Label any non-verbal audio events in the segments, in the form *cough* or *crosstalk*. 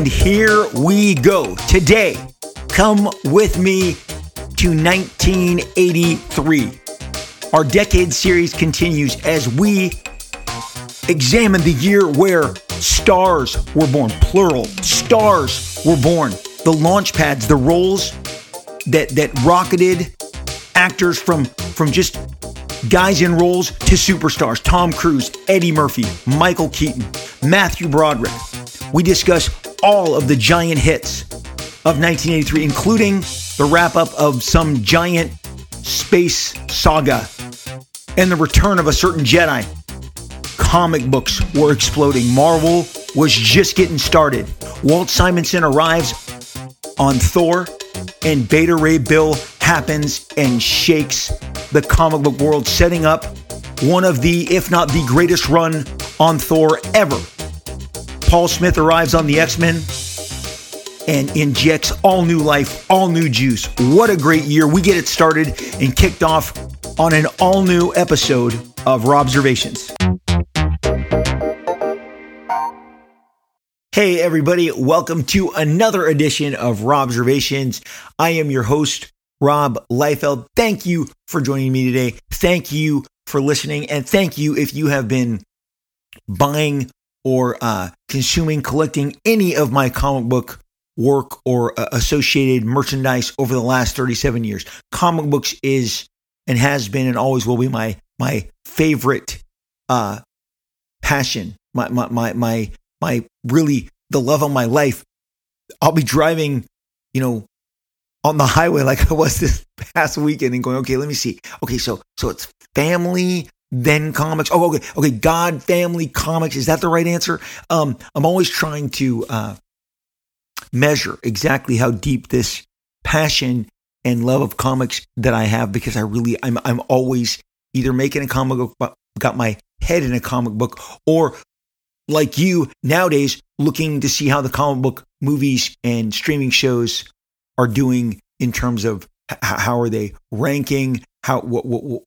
And here we go. Today, come with me to 1983. Our decade series continues as we examine the year where stars were born, plural, stars were born. The launch pads, the roles that that rocketed actors from from just guys in roles to superstars. Tom Cruise, Eddie Murphy, Michael Keaton, Matthew Broderick. We discuss all of the giant hits of 1983, including the wrap up of some giant space saga and the return of a certain Jedi. Comic books were exploding. Marvel was just getting started. Walt Simonson arrives on Thor, and Beta Ray Bill happens and shakes the comic book world, setting up one of the, if not the greatest run on Thor ever. Paul Smith arrives on the X Men and injects all new life, all new juice. What a great year. We get it started and kicked off on an all new episode of Rob Observations. Hey, everybody, welcome to another edition of Rob Observations. I am your host, Rob Liefeld. Thank you for joining me today. Thank you for listening. And thank you if you have been buying or uh, consuming, collecting any of my comic book work or uh, associated merchandise over the last 37 years. Comic books is and has been and always will be my my favorite uh, passion, my my my my my really the love of my life. I'll be driving, you know, on the highway like I was this *laughs* past weekend and going, okay, let me see. Okay, so so it's family, then comics. Oh, okay, okay, God, family, comics. Is that the right answer? Um, I'm always trying to uh, measure exactly how deep this passion and love of comics that I have because I really I'm I'm always either making a comic book, got my head in a comic book, or like you nowadays looking to see how the comic book movies and streaming shows are doing in terms of how are they ranking how what, what, what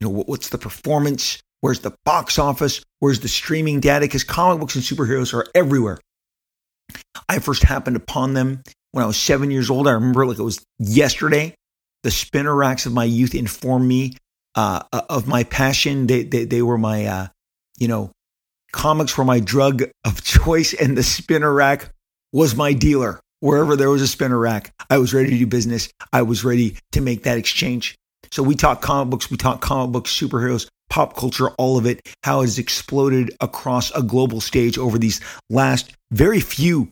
you know what, what's the performance? Where's the box office? Where's the streaming data? Because comic books and superheroes are everywhere. I first happened upon them when i was seven years old. I remember like it was yesterday. The spinner racks of my youth informed me uh, of my passion. They, they, they were my uh, you know comics were my drug of choice and the spinner rack was my dealer. Wherever there was a spinner rack, I was ready to do business. I was ready to make that exchange. So we talk comic books, we talk comic books, superheroes, pop culture, all of it, how it's exploded across a global stage over these last very few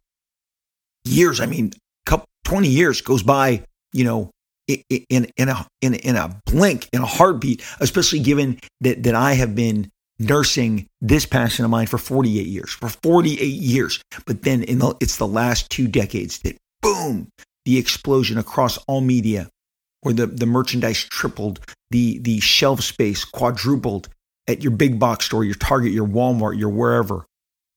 years. I mean, couple, 20 years goes by, you know, in, in, a, in, in a blink, in a heartbeat, especially given that, that I have been nursing this passion of mine for 48 years, for 48 years. But then in the, it's the last two decades that boom, the explosion across all media where the, the merchandise tripled, the, the shelf space quadrupled at your big box store, your Target, your Walmart, your wherever.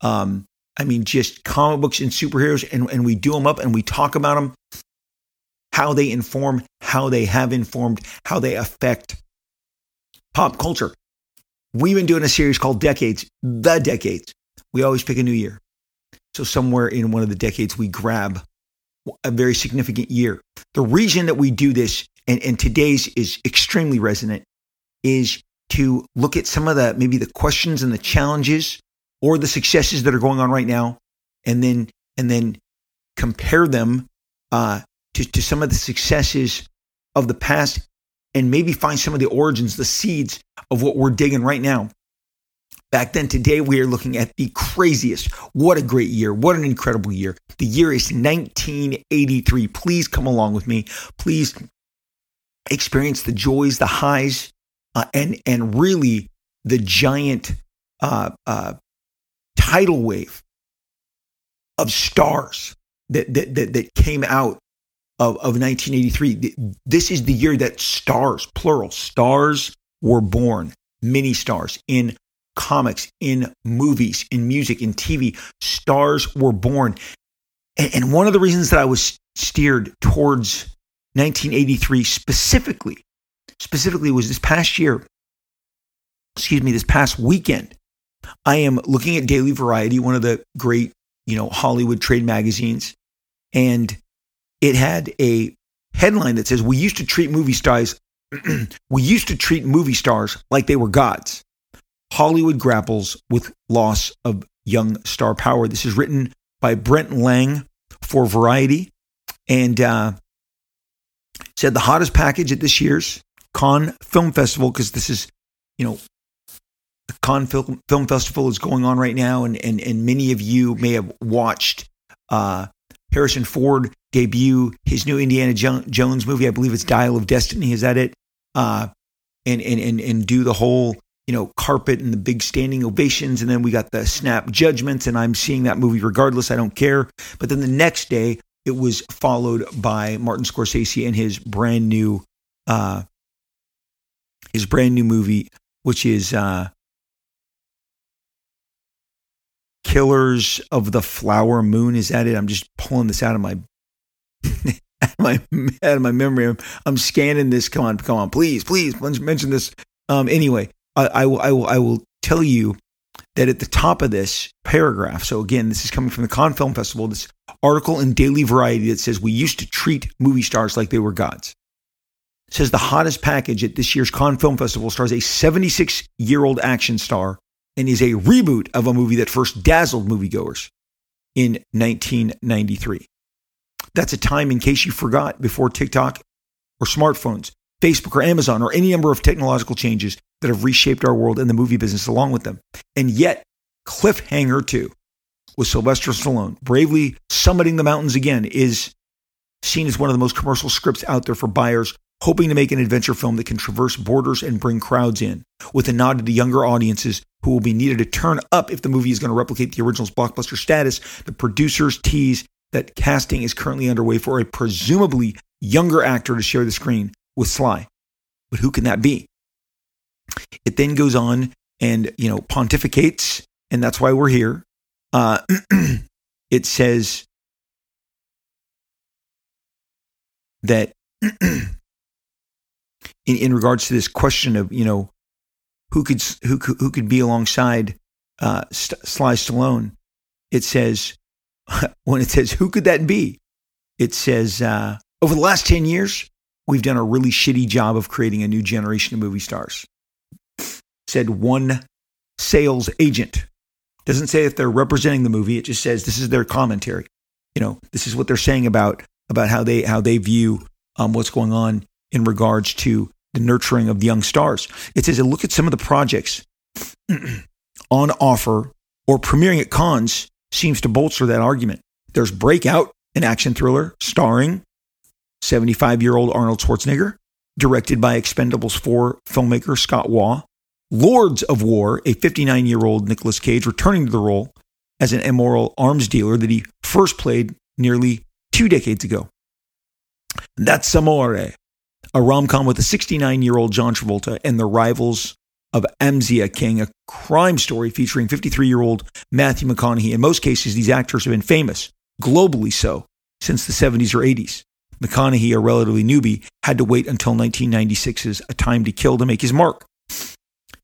Um, I mean, just comic books and superheroes, and, and we do them up and we talk about them, how they inform, how they have informed, how they affect pop culture. We've been doing a series called Decades, The Decades. We always pick a new year. So, somewhere in one of the decades, we grab a very significant year. The reason that we do this, and, and today's is extremely resonant, is to look at some of the maybe the questions and the challenges or the successes that are going on right now, and then and then compare them uh, to, to some of the successes of the past and maybe find some of the origins, the seeds of what we're digging right now. Back then, today, we are looking at the craziest. What a great year. What an incredible year. The year is 1983. Please come along with me. Please experience the joys, the highs, uh, and, and really the giant uh, uh, tidal wave of stars that, that, that, that came out of, of 1983. This is the year that stars, plural, stars were born, many stars in comics, in movies, in music, in TV. Stars were born. And, and one of the reasons that I was steered towards 1983 specifically, specifically was this past year, excuse me, this past weekend. I am looking at Daily Variety, one of the great you know, Hollywood trade magazines. And it had a headline that says, We used to treat movie stars, *clears throat* we used to treat movie stars like they were gods. Hollywood grapples with loss of young star power. This is written by Brent Lang for Variety and uh, said the hottest package at this year's Cannes Film Festival, because this is, you know, the Cannes Film, Film Festival is going on right now, and, and, and many of you may have watched uh, Harrison Ford debut his new Indiana Jones movie. I believe it's Dial of Destiny. Is that it? Uh, and, and, and, and do the whole you know, carpet and the big standing ovations. And then we got the snap judgments, and I'm seeing that movie regardless. I don't care. But then the next day, it was followed by Martin Scorsese and his brand new, uh, his brand new movie, which is uh, Killers of the Flower Moon. Is that it? I'm just pulling this out of my *laughs* out of my out of my memory. I'm, I'm scanning this. Come on, come on, please, please mention this. Um, anyway, I, I, will, I, will, I will tell you that at the top of this paragraph, so again, this is coming from the Cannes Film Festival, this article in Daily Variety that says we used to treat movie stars like they were gods. It says the hottest package at this year's Cannes Film Festival stars a 76 year old action star and is a reboot of a movie that first dazzled moviegoers in 1993. That's a time, in case you forgot, before TikTok or smartphones, Facebook or Amazon, or any number of technological changes that have reshaped our world and the movie business along with them. And yet, Cliffhanger 2 with Sylvester Stallone bravely summiting the mountains again is seen as one of the most commercial scripts out there for buyers hoping to make an adventure film that can traverse borders and bring crowds in, with a nod to the younger audiences who will be needed to turn up if the movie is going to replicate the original's blockbuster status. The producers tease that casting is currently underway for a presumably younger actor to share the screen with Sly. But who can that be? It then goes on and, you know, pontificates, and that's why we're here. Uh, *clears throat* it says that *clears throat* in, in regards to this question of, you know, who could who could, who could be alongside uh, Sly Stallone, it says *laughs* when it says who could that be, it says uh, over the last ten years we've done a really shitty job of creating a new generation of movie stars said one sales agent. Doesn't say if they're representing the movie. It just says this is their commentary. You know, this is what they're saying about about how they how they view um, what's going on in regards to the nurturing of the young stars. It says, look at some of the projects *clears throat* on offer or premiering at Cannes seems to bolster that argument. There's Breakout, an action thriller starring 75 year old Arnold Schwarzenegger, directed by Expendables 4 filmmaker Scott Waugh. Lords of War, a 59 year old Nicolas Cage returning to the role as an immoral arms dealer that he first played nearly two decades ago. That's Amore, a rom com with a 69 year old John Travolta and the rivals of Amziah King, a crime story featuring 53 year old Matthew McConaughey. In most cases, these actors have been famous, globally so, since the 70s or 80s. McConaughey, a relatively newbie, had to wait until 1996's A Time to Kill to make his mark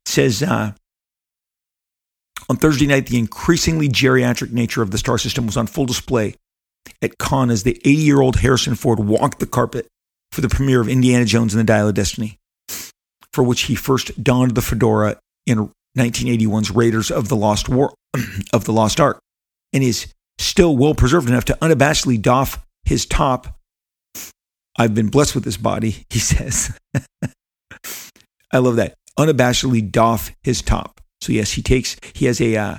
says uh, on Thursday night, the increasingly geriatric nature of the star system was on full display at Cannes as the 80 year old Harrison Ford walked the carpet for the premiere of Indiana Jones and the Dial of Destiny, for which he first donned the fedora in 1981's Raiders of the Lost War *clears throat* of the Lost Ark, and is still well preserved enough to unabashedly doff his top. I've been blessed with this body, *laughs* he says. *laughs* I love that unabashedly doff his top. So yes, he takes he has a uh,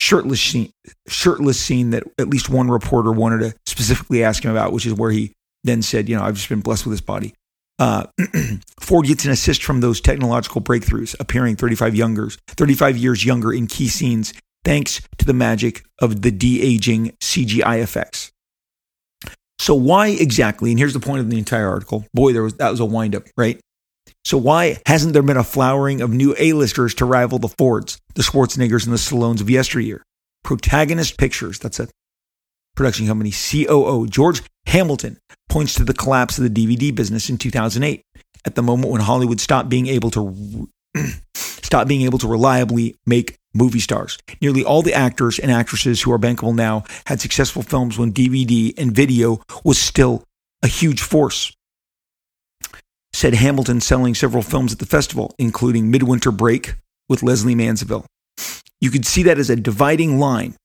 shirtless scene, shirtless scene that at least one reporter wanted to specifically ask him about, which is where he then said, you know, I've just been blessed with this body. Uh, *clears throat* Ford gets an assist from those technological breakthroughs, appearing 35 younger, 35 years younger in key scenes, thanks to the magic of the de aging CGI effects. So why exactly? And here's the point of the entire article. Boy, there was that was a windup, right? So why hasn't there been a flowering of new A-listers to rival the Fords, the Schwarzeneggers, and the Stallones of yesteryear? Protagonist Pictures, that's a production company, COO George Hamilton points to the collapse of the DVD business in 2008, at the moment when Hollywood stopped being able to *clears throat* stop being able to reliably make movie stars. Nearly all the actors and actresses who are bankable now had successful films when DVD and video was still a huge force. Said Hamilton selling several films at the festival, including Midwinter Break with Lesley Manville. You could see that as a dividing line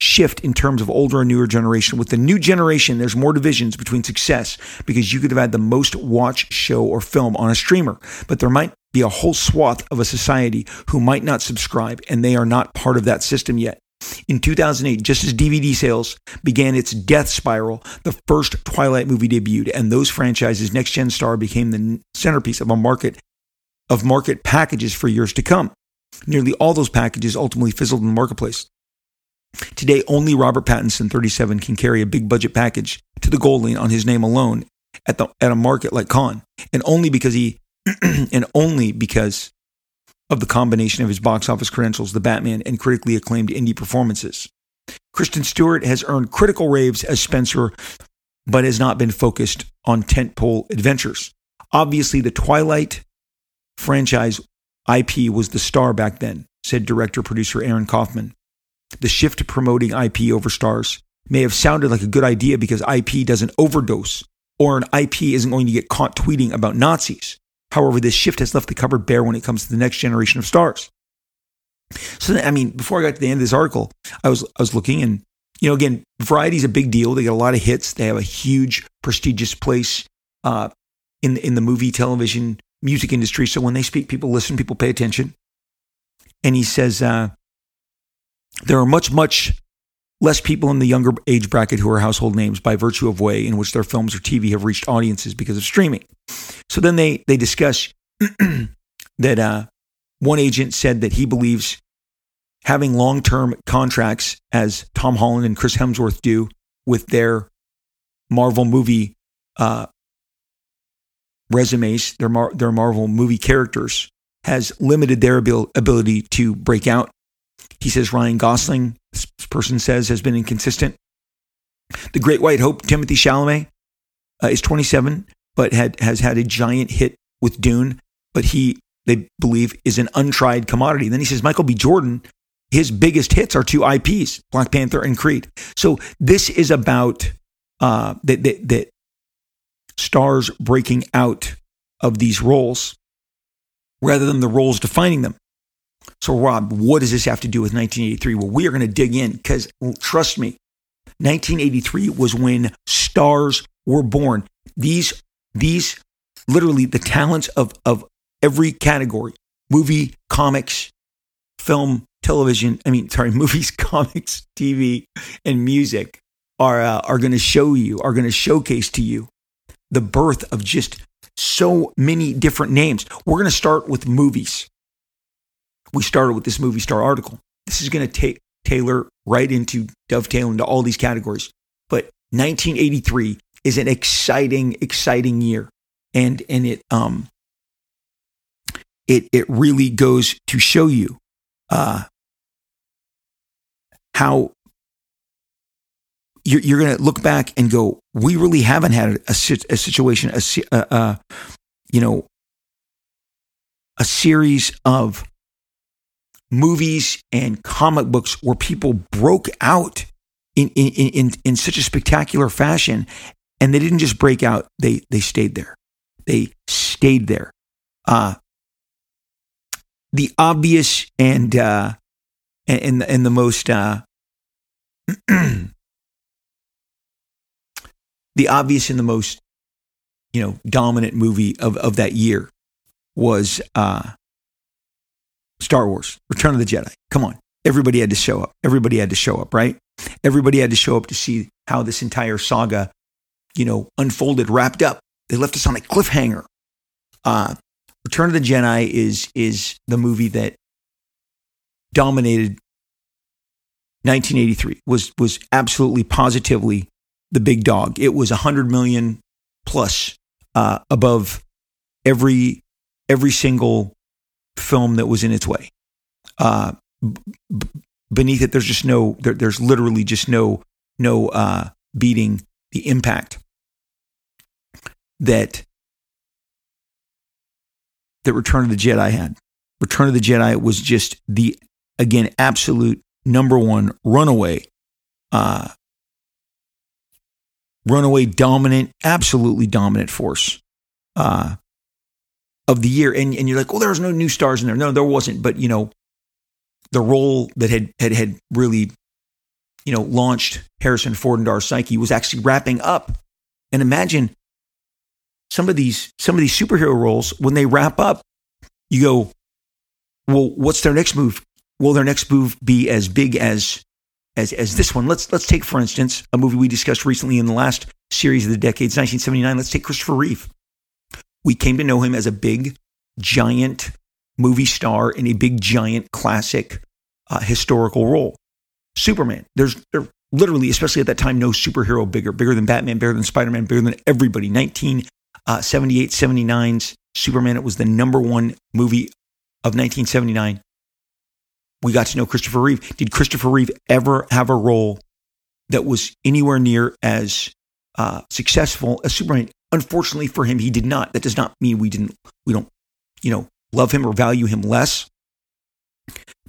shift in terms of older and newer generation. With the new generation, there's more divisions between success because you could have had the most watched show or film on a streamer, but there might be a whole swath of a society who might not subscribe and they are not part of that system yet. In 2008, just as DVD sales began its death spiral, the first Twilight movie debuted, and those franchises, Next Gen Star, became the centerpiece of a market of market packages for years to come. Nearly all those packages ultimately fizzled in the marketplace. Today, only Robert Pattinson, 37, can carry a big budget package to the gold Lane on his name alone at, the, at a market like Cannes, and only because he, *clears throat* and only because of the combination of his box office credentials, The Batman, and critically acclaimed indie performances. Kristen Stewart has earned critical raves as Spencer, but has not been focused on tentpole adventures. Obviously, the Twilight franchise IP was the star back then, said director producer Aaron Kaufman. The shift to promoting IP over stars may have sounded like a good idea because IP doesn't overdose or an IP isn't going to get caught tweeting about Nazis. However, this shift has left the cupboard bare when it comes to the next generation of stars. So, I mean, before I got to the end of this article, I was I was looking, and you know, again, Variety is a big deal. They get a lot of hits. They have a huge, prestigious place uh, in in the movie, television, music industry. So when they speak, people listen, people pay attention. And he says uh, there are much, much less people in the younger age bracket who are household names by virtue of way in which their films or TV have reached audiences because of streaming. So then they they discuss *clears throat* that uh, one agent said that he believes having long term contracts, as Tom Holland and Chris Hemsworth do with their Marvel movie uh, resumes, their Mar- their Marvel movie characters, has limited their abil- ability to break out. He says Ryan Gosling, this person says, has been inconsistent. The Great White Hope, Timothy Chalamet, uh, is 27, but had has had a giant hit with Dune, but he they believe is an untried commodity. Then he says Michael B. Jordan, his biggest hits are two IPs, Black Panther and Creed. So this is about uh, that, that that stars breaking out of these roles rather than the roles defining them. So, Rob, what does this have to do with 1983? Well, we are going to dig in because trust me, 1983 was when stars were born. These, these literally the talents of, of every category movie, comics, film, television. I mean, sorry, *laughs* movies, comics, TV, and music are, uh, are going to show you, are going to showcase to you the birth of just so many different names. We're going to start with movies. We started with this movie star article. This is going to take tailor right into dovetail into all these categories. But 1983 is an exciting, exciting year, and and it um it it really goes to show you uh how you're, you're going to look back and go, we really haven't had a, a situation, a, a, a, you know, a series of movies and comic books where people broke out in, in, in, in such a spectacular fashion. And they didn't just break out, they, they stayed there. They stayed there. Uh, the obvious and, uh, and, and the most, uh, *clears throat* the obvious and the most, you know, dominant movie of, of that year was uh, Star Wars, Return of the Jedi. Come on. Everybody had to show up. Everybody had to show up, right? Everybody had to show up to see how this entire saga, you know, unfolded, wrapped up. They left us on a cliffhanger. Uh, Return of the Jedi is is the movie that dominated 1983. Was was absolutely positively the big dog. It was 100 million plus uh, above every every single film that was in its way. Uh, b- beneath it, there's just no there, there's literally just no no uh, beating the impact that that Return of the Jedi had. Return of the Jedi was just the again, absolute number one runaway, uh, runaway dominant, absolutely dominant force uh, of the year. And, and you're like, well, there was no new stars in there. No, there wasn't. But, you know, the role that had, had, had really, you know, launched Harrison Ford and Dark Psyche was actually wrapping up. And imagine some of these, some of these superhero roles, when they wrap up, you go, well, what's their next move? Will their next move be as big as as as this one? Let's let's take for instance a movie we discussed recently in the last series of the decades, 1979. Let's take Christopher Reeve. We came to know him as a big, giant movie star in a big, giant classic uh, historical role. Superman. There's there literally, especially at that time, no superhero bigger, bigger than Batman, bigger than Spider Man, bigger than everybody. 1978, uh, 79's Superman. It was the number one movie of 1979. We got to know Christopher Reeve. Did Christopher Reeve ever have a role that was anywhere near as uh, successful as Superman? Unfortunately for him, he did not. That does not mean we didn't, we don't, you know, love him or value him less.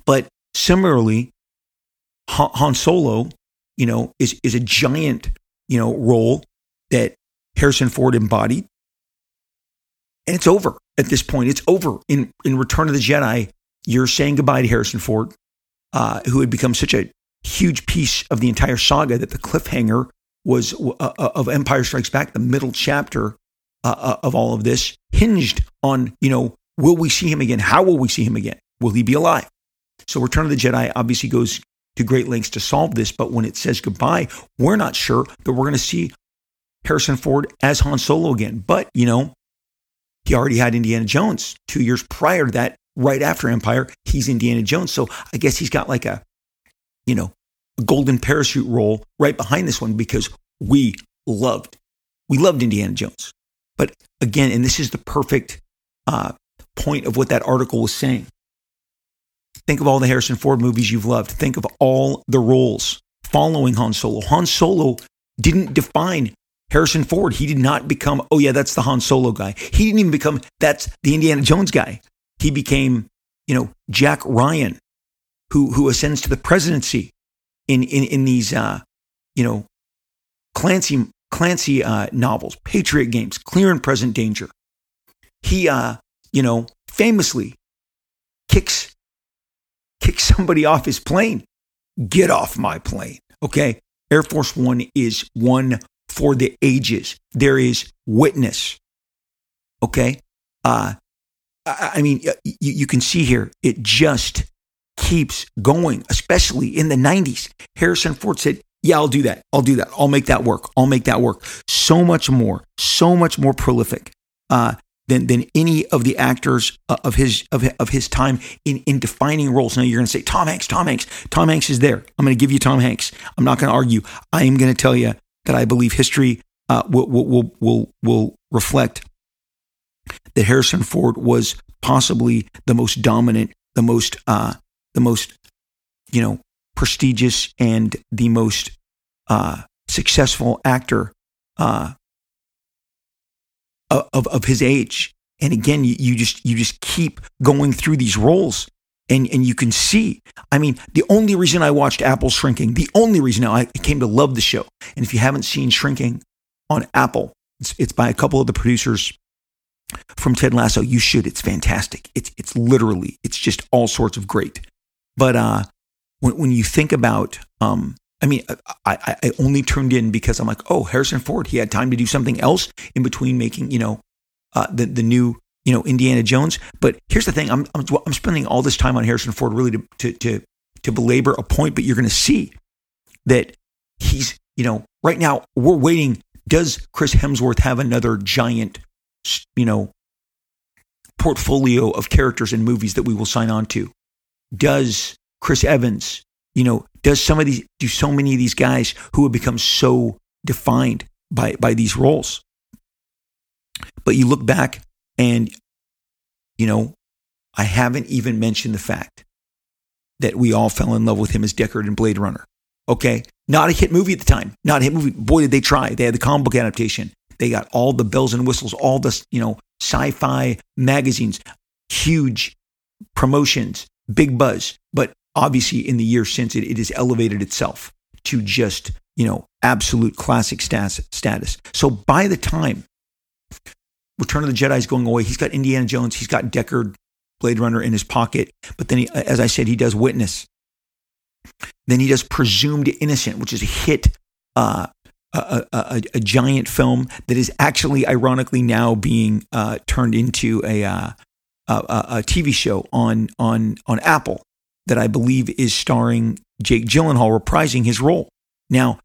But similarly, Han Solo, you know, is is a giant, you know, role that Harrison Ford embodied. And it's over at this point. It's over in, in Return of the Jedi. You're saying goodbye to Harrison Ford, uh, who had become such a huge piece of the entire saga that the cliffhanger was uh, uh of Empire Strikes Back, the middle chapter uh, uh, of all of this, hinged on, you know, will we see him again? How will we see him again? Will he be alive? So Return of the Jedi obviously goes to great lengths to solve this, but when it says goodbye, we're not sure that we're going to see Harrison Ford as Han Solo again. But, you know, he already had Indiana Jones two years prior to that, right after Empire. He's Indiana Jones. So I guess he's got like a, you know, golden parachute role right behind this one because we loved, we loved Indiana Jones. But again, and this is the perfect uh, point of what that article was saying. Think of all the Harrison Ford movies you've loved. Think of all the roles following Han Solo. Han Solo didn't define Harrison Ford, he did not become, oh yeah, that's the Han Solo guy. He didn't even become, that's the Indiana Jones guy. He became, you know, Jack Ryan, who who ascends to the presidency in in in these, uh, you know, Clancy Clancy uh, novels, Patriot games, Clear and Present Danger. He, uh, you know, famously kicks kicks somebody off his plane. Get off my plane. Okay. Air Force One is one for the ages. There is witness. Okay. Uh, I, I mean, you, you can see here, it just keeps going, especially in the 90s. Harrison Ford said, yeah, I'll do that. I'll do that. I'll make that work. I'll make that work. So much more, so much more prolific uh, than than any of the actors uh, of his of, of his time in in defining roles. Now you're going to say Tom Hanks, Tom Hanks, Tom Hanks is there. I'm going to give you Tom Hanks. I'm not going to argue. I am going to tell you that I believe history uh, will, will, will, will reflect that Harrison Ford was possibly the most dominant, the most, uh, the most, you know, prestigious and the most uh, successful actor uh, of of his age. And again, you, you just you just keep going through these roles and and you can see. I mean the only reason i watched apple shrinking the only reason i came to love the show and if you haven't seen shrinking on apple it's, it's by a couple of the producers from ted lasso you should. It's fantastic. It's it's literally it's just all sorts of great but uh when, when you think about um I mean, I, I only turned in because I'm like, oh, Harrison Ford. He had time to do something else in between making, you know, uh, the the new you know, Indiana Jones. But here's the thing: I'm I'm, I'm spending all this time on Harrison Ford really to to to, to belabor a point, but you're going to see that he's you know right now we're waiting. Does Chris Hemsworth have another giant, you know, portfolio of characters and movies that we will sign on to? Does Chris Evans, you know, does some of these do so many of these guys who have become so defined by by these roles? But you look back and, you know, I haven't even mentioned the fact that we all fell in love with him as Deckard in Blade Runner. Okay. Not a hit movie at the time. Not a hit movie. Boy, did they try. They had the comic book adaptation. They got all the bells and whistles, all the, you know, sci fi magazines, huge promotions, big buzz. But obviously in the years since it, it has elevated itself to just, you know, absolute classic status. So by the time Return of the Jedi is going away, he's got Indiana Jones, he's got Deckard Blade Runner in his pocket. But then, he, as I said, he does Witness. Then he does Presumed Innocent, which is a hit, uh, a, a, a, giant film that is actually, ironically, now being uh, turned into a, uh, a, a TV show on on on Apple that I believe is starring Jake Gyllenhaal reprising his role. Now,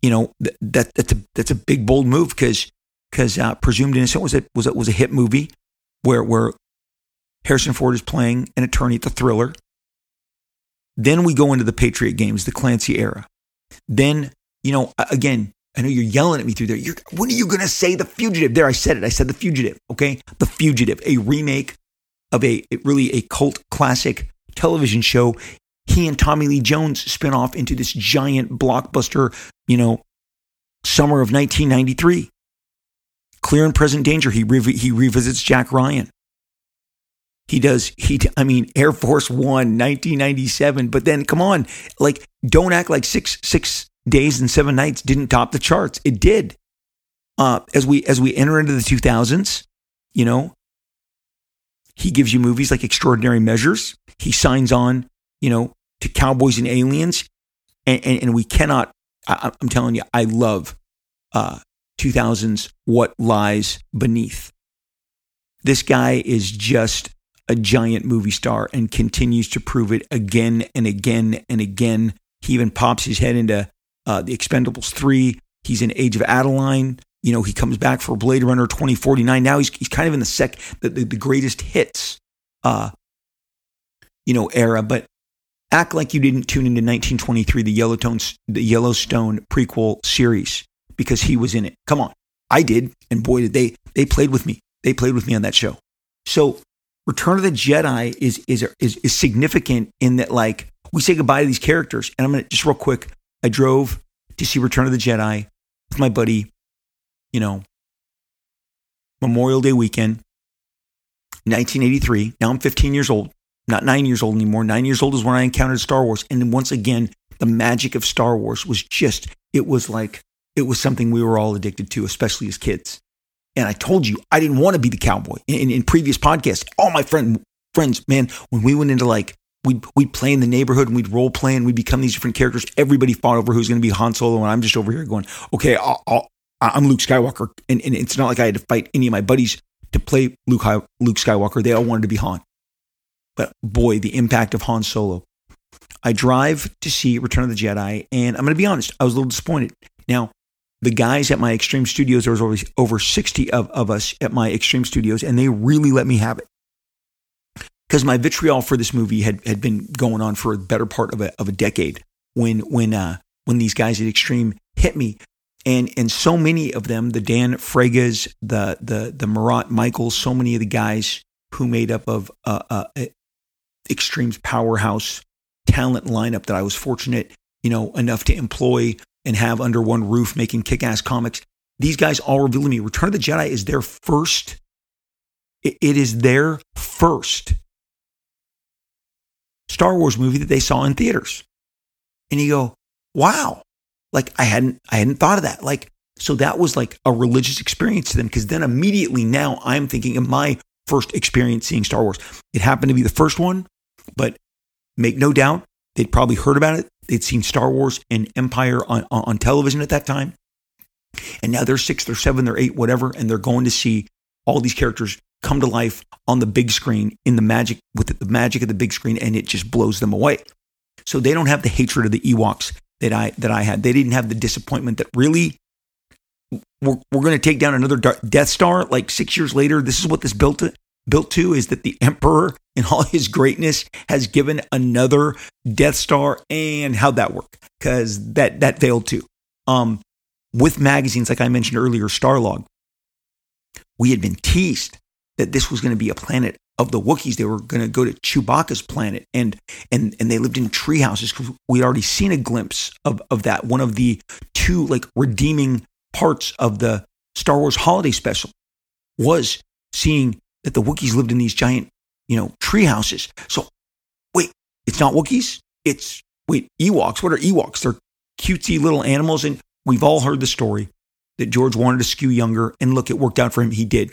you know th- that that's a that's a big bold move because because uh, Presumed Innocent was a was a, was a hit movie where where Harrison Ford is playing an attorney at the thriller. Then we go into the Patriot games, the Clancy era. Then, you know, again, I know you're yelling at me through there. You're, when are you going to say The Fugitive? There, I said it. I said The Fugitive, okay? The Fugitive, a remake of a really a cult classic television show. He and Tommy Lee Jones spin off into this giant blockbuster, you know, summer of 1993. Clear and Present Danger, he, he revisits Jack Ryan. He does, he, I mean, Air Force One, 1997. But then, come on, like, don't act like six, six days and seven nights didn't top the charts. It did. Uh, as we, as we enter into the 2000s, you know, he gives you movies like Extraordinary Measures. He signs on, you know, to Cowboys and Aliens. And, and, and we cannot, I, am telling you, I love uh, 2000s What Lies Beneath. This guy is just a giant movie star and continues to prove it again and again and again. He even pops his head into uh, The Expendables 3. He's in Age of Adaline. You know, he comes back for Blade Runner 2049. Now he's, he's kind of in the sec, the, the, the greatest hits, uh, you know, era. But act like you didn't tune into 1923, the Yellowstone, the Yellowstone prequel series because he was in it. Come on. I did. And boy, did they, they played with me. They played with me on that show. So Return of the Jedi is, is, is, is significant in that, like, we say goodbye to these characters. And I'm to just real quick. I drove to see Return of the Jedi with my buddy, you know, Memorial Day weekend, 1983. Now I'm 15 years old, not nine years old anymore. Nine years old is when I encountered Star Wars. And then once again, the magic of Star Wars was just, it was like it was something we were all addicted to, especially as kids. And I told you I didn't want to be the cowboy in, in, in previous podcasts. All my friend friends, man, when we went into like we'd we'd play in the neighborhood and we'd role play and we'd become these different characters. Everybody fought over who's going to be Han Solo, and I'm just over here going, okay, i am Luke Skywalker, and, and it's not like I had to fight any of my buddies to play Luke Luke Skywalker. They all wanted to be Han. But boy, the impact of Han Solo. I drive to see Return of the Jedi, and I'm going to be honest, I was a little disappointed. Now, the guys at my Extreme Studios, there was always over 60 of, of us at my Extreme Studios, and they really let me have it. Because my vitriol for this movie had, had been going on for a better part of a, of a decade when, when, uh, when these guys at Extreme hit me. And, and so many of them, the Dan Fragas, the, the, the Marat Mychaels, so many of the guys who made up of uh, uh, Extreme's powerhouse talent lineup that I was fortunate, you know, enough to employ and have under one roof making kick ass comics. These guys all reveal to me Return of the Jedi is their first, it is their first Star Wars movie that they saw in theaters. And you go, wow, like I hadn't, I hadn't thought of that. Like, so that was like a religious experience to them. Cause then immediately now I'm thinking of my first experience seeing Star Wars. It happened to be the first one, but make no doubt they'd probably heard about it. They'd seen Star Wars and Empire on, on television at that time. And now they're six, they're seven, they're eight, whatever, and they're going to see all these characters come to life on the big screen in the magic with the magic of the big screen, and it just blows them away. So they don't have the hatred of the Ewoks that I that I had. They didn't have the disappointment that really we're, we're going to take down another Death Star like six years later. This is what this built to, built to is that the *laughs* Emperor in all his greatness has given another Death Star. And how'd that work? Because that that failed too. Um, with magazines, like I mentioned earlier, Starlog, we had been teased that this was going to be a planet of the Wookiees. They were going to go to Chewbacca's planet, and and and they lived in tree houses we'd already seen a glimpse of of that. One of the two like redeeming parts of the Star Wars Holiday Special was seeing that the Wookiees lived in these giant you know, tree houses. So wait, it's not Wookiees. It's wait, Ewoks. What are Ewoks? They're cutesy little animals. And we've all heard the story that George wanted to skew younger. And look, it worked out for him. He did.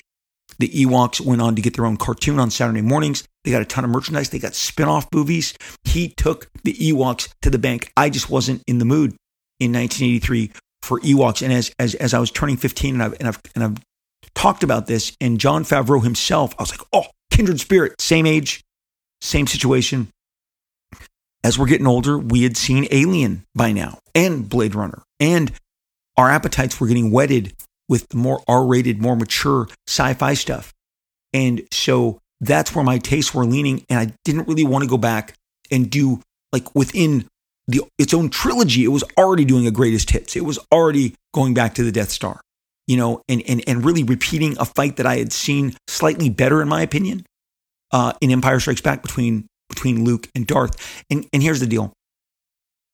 The Ewoks went on to get their own cartoon on Saturday mornings. They got a ton of merchandise. They got spin off movies. He took the Ewoks to the bank. I just wasn't in the mood in 1983 for Ewoks. And as, as, as I was turning 15 and I've, and I've, and I've talked about this, and Jon Favreau himself, I was like, oh, kindred spirit, same age, same situation. As we're getting older, we had seen Alien by now and Blade Runner, and our appetites were getting whetted with the more R rated, more mature sci fi stuff. And so that's where my tastes were leaning. And I didn't really want to go back and do like within the, its own trilogy. It was already doing a greatest hits. It was already going back to the Death Star, you know, and, and, and really repeating a fight that I had seen slightly better, in my opinion, uh, in Empire Strikes Back between, between Luke and Darth. And, and here's the deal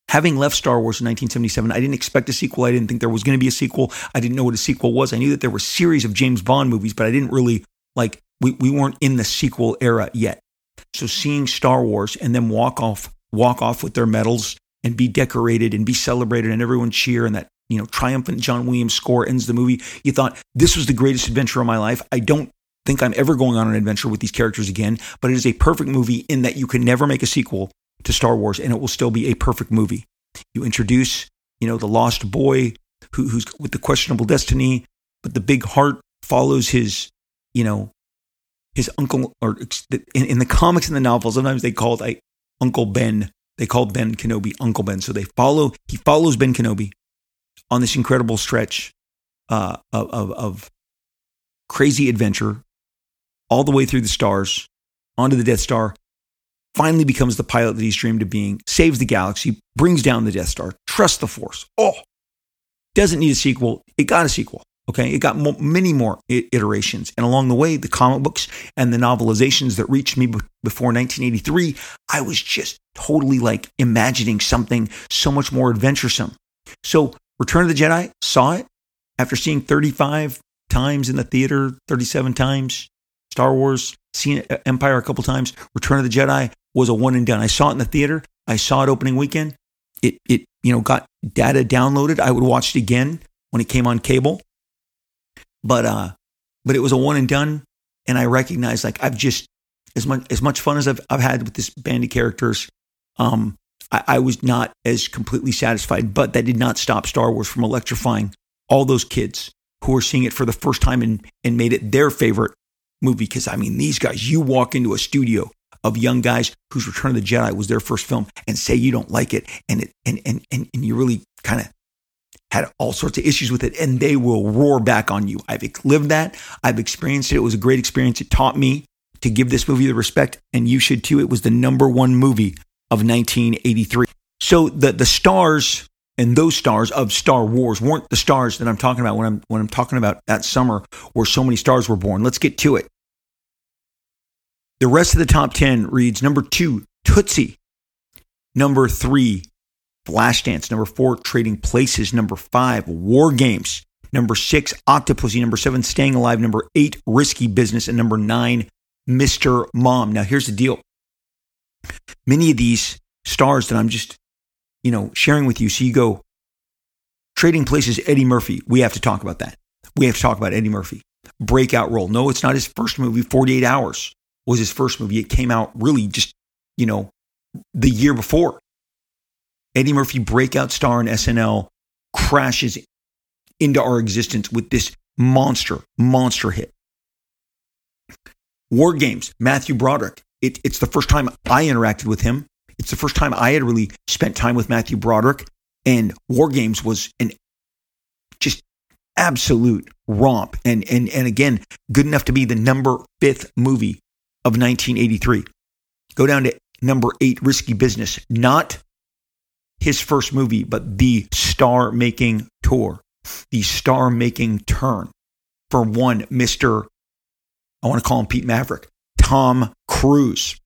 having left Star Wars in 1977, I didn't expect a sequel. I didn't think there was going to be a sequel. I didn't know what a sequel was. I knew that there were series of James Bond movies, but I didn't really like we, we weren't in the sequel era yet. So seeing Star Wars and then walk off walk off with their medals and be decorated and be celebrated and everyone cheer and that you know triumphant John Williams score ends the movie. You thought this was the greatest adventure of my life. I don't think I'm ever going on an adventure with these characters again, but it is a perfect movie in that you can never make a sequel to Star Wars and it will still be a perfect movie. You introduce, you know, the lost boy who, who's with the questionable destiny, but the big heart follows his, you know, his uncle, or in, in the comics and the novels, sometimes they called I, Uncle Ben. They called Ben Kenobi Uncle Ben. So they follow, he follows Ben Kenobi on this incredible stretch uh, of, of, of crazy adventure all the way through the stars onto the Death Star finally becomes the pilot that he's dreamed of being, saves the galaxy, brings down the Death Star, trusts the Force. Oh, doesn't need a sequel. It got a sequel. Okay. It got mo- many more iterations. And along the way, the comic books and the novelizations that reached me b- before 1983, I was just totally like imagining something so much more adventuresome. So, Return of the Jedi, saw it after seeing 35 times in the theater, 37 times. Star Wars, seen Empire a couple times. Return of the Jedi, was a one and done. I saw it in the theater. I saw it opening weekend. It it you know got data downloaded. I would watch it again when it came on cable. But uh, but it was a one and done, and I recognized like I've just as much as much fun as I've I've had with this band of characters. Um, I, I was not as completely satisfied, but that did not stop Star Wars from electrifying all those kids who were seeing it for the first time and and made it their favorite movie. Because I mean, these guys, you walk into a studio of young guys whose Return of the Jedi was their first film and say you don't like it and it and and and, and you really kind of had all sorts of issues with it and they will roar back on you. I've lived that. I've experienced it. It was a great experience. It taught me to give this movie the respect and you should too. It was the number 1 movie of 1983. So the the stars and those stars of Star Wars weren't the stars that I'm talking about when I'm when I'm talking about that summer where so many stars were born. Let's get to it. The rest of the top 10 reads number two, Tootsie. Number three, Flashdance. Number four, Trading Places. Number five, War Games. Number six, Octopussy. Number seven, Staying Alive. Number eight, Risky Business. And number nine, Mr. Mom. Now, here's the deal. Many of these stars that I'm just, you know, sharing with you. So you go, Trading Places, Eddie Murphy. We have to talk about that. We have to talk about Eddie Murphy. Breakout role. No, it's not his first movie, 48 Hours was his first movie. It came out really just, you know, the year before. Eddie Murphy, breakout star in SNL, crashes into our existence with this monster, monster hit. War Games, Matthew Broderick. It, it's the first time I interacted with him. It's the first time I had really spent time with Matthew Broderick. And War Games was an just absolute romp. And, and, and again, good enough to be the number fifth movie of 1983. Go down to number eight, Risky Business. Not his first movie, but the star making tour, the star making turn for one, Mr. I want to call him Pete Maverick, Tom Cruise.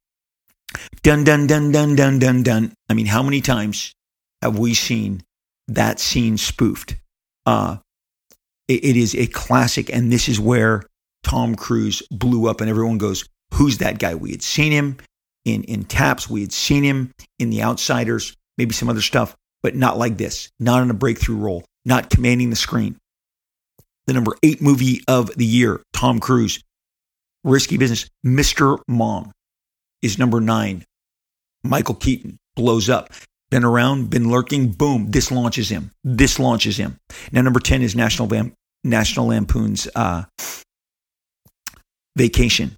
Dun, dun, dun, dun, dun, dun, dun. I mean, how many times have we seen that scene spoofed? Uh, it, it is a classic, and this is where Tom Cruise blew up, and everyone goes, who's that guy? We had seen him in in Taps. We had seen him in The Outsiders, maybe some other stuff, but not like this. Not in a breakthrough role. Not commanding the screen. The number eight movie of the year, Tom Cruise, Risky Business, Mr. Mom is number nine. Michael Keaton blows up. Been around, been lurking, boom, this launches him. This launches him. Now, number 10 is National, National Lampoon's uh, Vacation.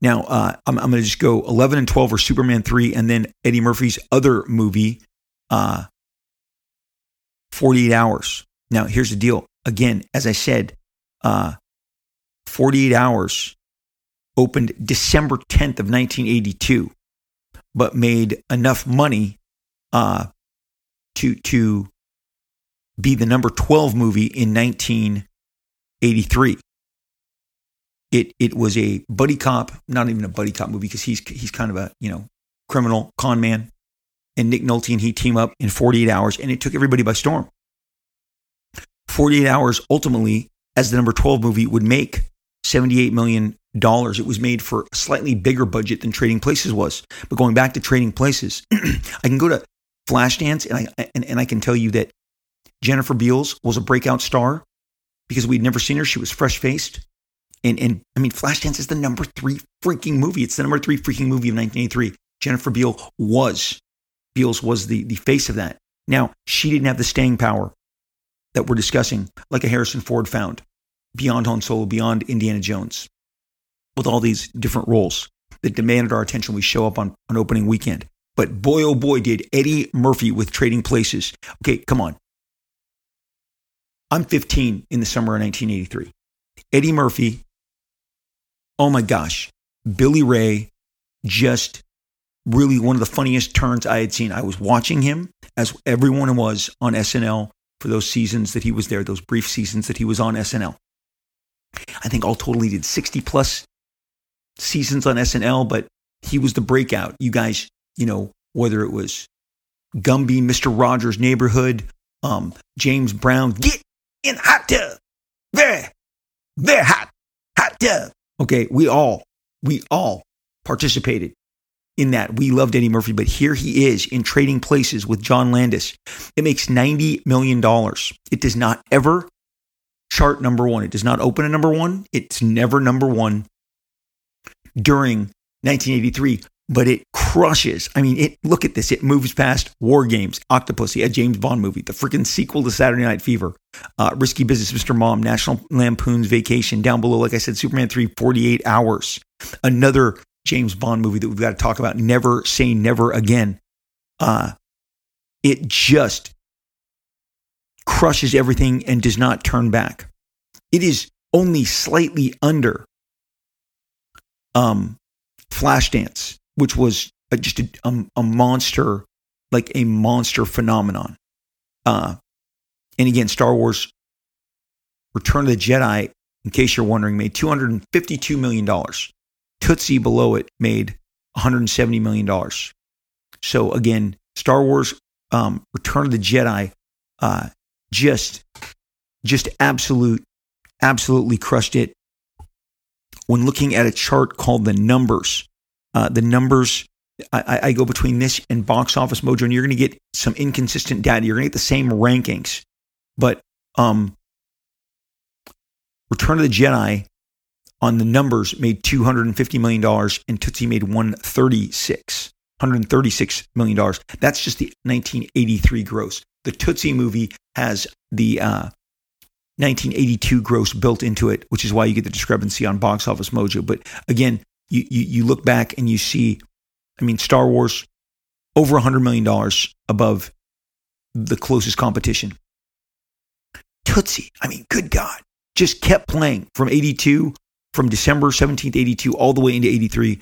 Now, uh, I'm, I'm going to just go 11 and 12 are Superman 3, and then Eddie Murphy's other movie, uh, 48 Hours. Now, here's the deal. Again, as I said, uh, 48 Hours opened December 10th of 1982, but made enough money uh, to to be the number 12 movie in 1983. It it was a buddy cop, not even a buddy cop movie because he's he's kind of a, you know, criminal con man. And Nick Nolte and he team up in 48 hours and it took everybody by storm. 48 hours ultimately as the number 12 movie would make 78 million dollars. It was made for a slightly bigger budget than Trading Places was. But going back to Trading Places, *clears throat* I can go to Flashdance and I and, and I can tell you that Jennifer Beals was a breakout star because we'd never seen her. She was fresh faced. And and I mean Flashdance is the number three freaking movie. It's the number three freaking movie of 1983. Jennifer Beals was Beals was the the face of that. Now she didn't have the staying power that we're discussing, like a Harrison Ford found beyond Han Solo, beyond Indiana Jones with all these different roles that demanded our attention. We show up on, on opening weekend. But boy, oh boy, did Eddie Murphy with Trading Places. Okay, come on. I'm 15 in the summer of 1983. Eddie Murphy, oh my gosh, Billy Ray, just really one of the funniest turns I had seen. I was watching him as everyone was on SNL for those seasons that he was there, those brief seasons that he was on SNL. I think all total he did 60 plus seasons on SNL, but he was the breakout. You guys, you know, whether it was Gumby, Mr. Rogers' Neighborhood, um, James Brown, get in hot tub, very, very hot, hot tub. Okay, we all, we all participated in that. We loved Eddie Murphy, but here he is in Trading Places with John Landis. It makes $90 million. It does not ever chart number one. It does not open at number one. It's never number one during 1983, but it crushes. I mean, it look at this. It moves past War Games, Octopussy, a James Bond movie, the freaking sequel to Saturday Night Fever, uh, Risky Business, Mr. Mom, National Lampoon's Vacation. Down below, like I said, Superman 3, 48 Hours. Another James Bond movie that we've got to talk about. Never Say Never Again. Uh, it just crushes everything and does not turn back. It is only slightly under um, Flashdance, which was a, just a, a, a, monster, like a monster phenomenon. Uh, and again, Star Wars Return of the Jedi, in case you're wondering, made $252 million. Tootsie below it made $170 million. So again, Star Wars um, Return of the Jedi uh, just just absolute absolutely crushed it when looking at a chart called the numbers. Uh, the numbers, I, I, go between this and Box Office Mojo, and you're going to get some inconsistent data. You're going to get the same rankings, but um, Return of the Jedi on the numbers made $250 million and Tootsie made 136 $136 million. That's just the 1983 gross. The Tootsie movie has the uh, 1982 gross built into it, which is why you get the discrepancy on Box Office Mojo. But again, you, you, you look back and you see, I mean, Star Wars over $100 million above the closest competition. Tootsie, I mean, good God, just kept playing from 82, from December 17th, 82, all the way into 83,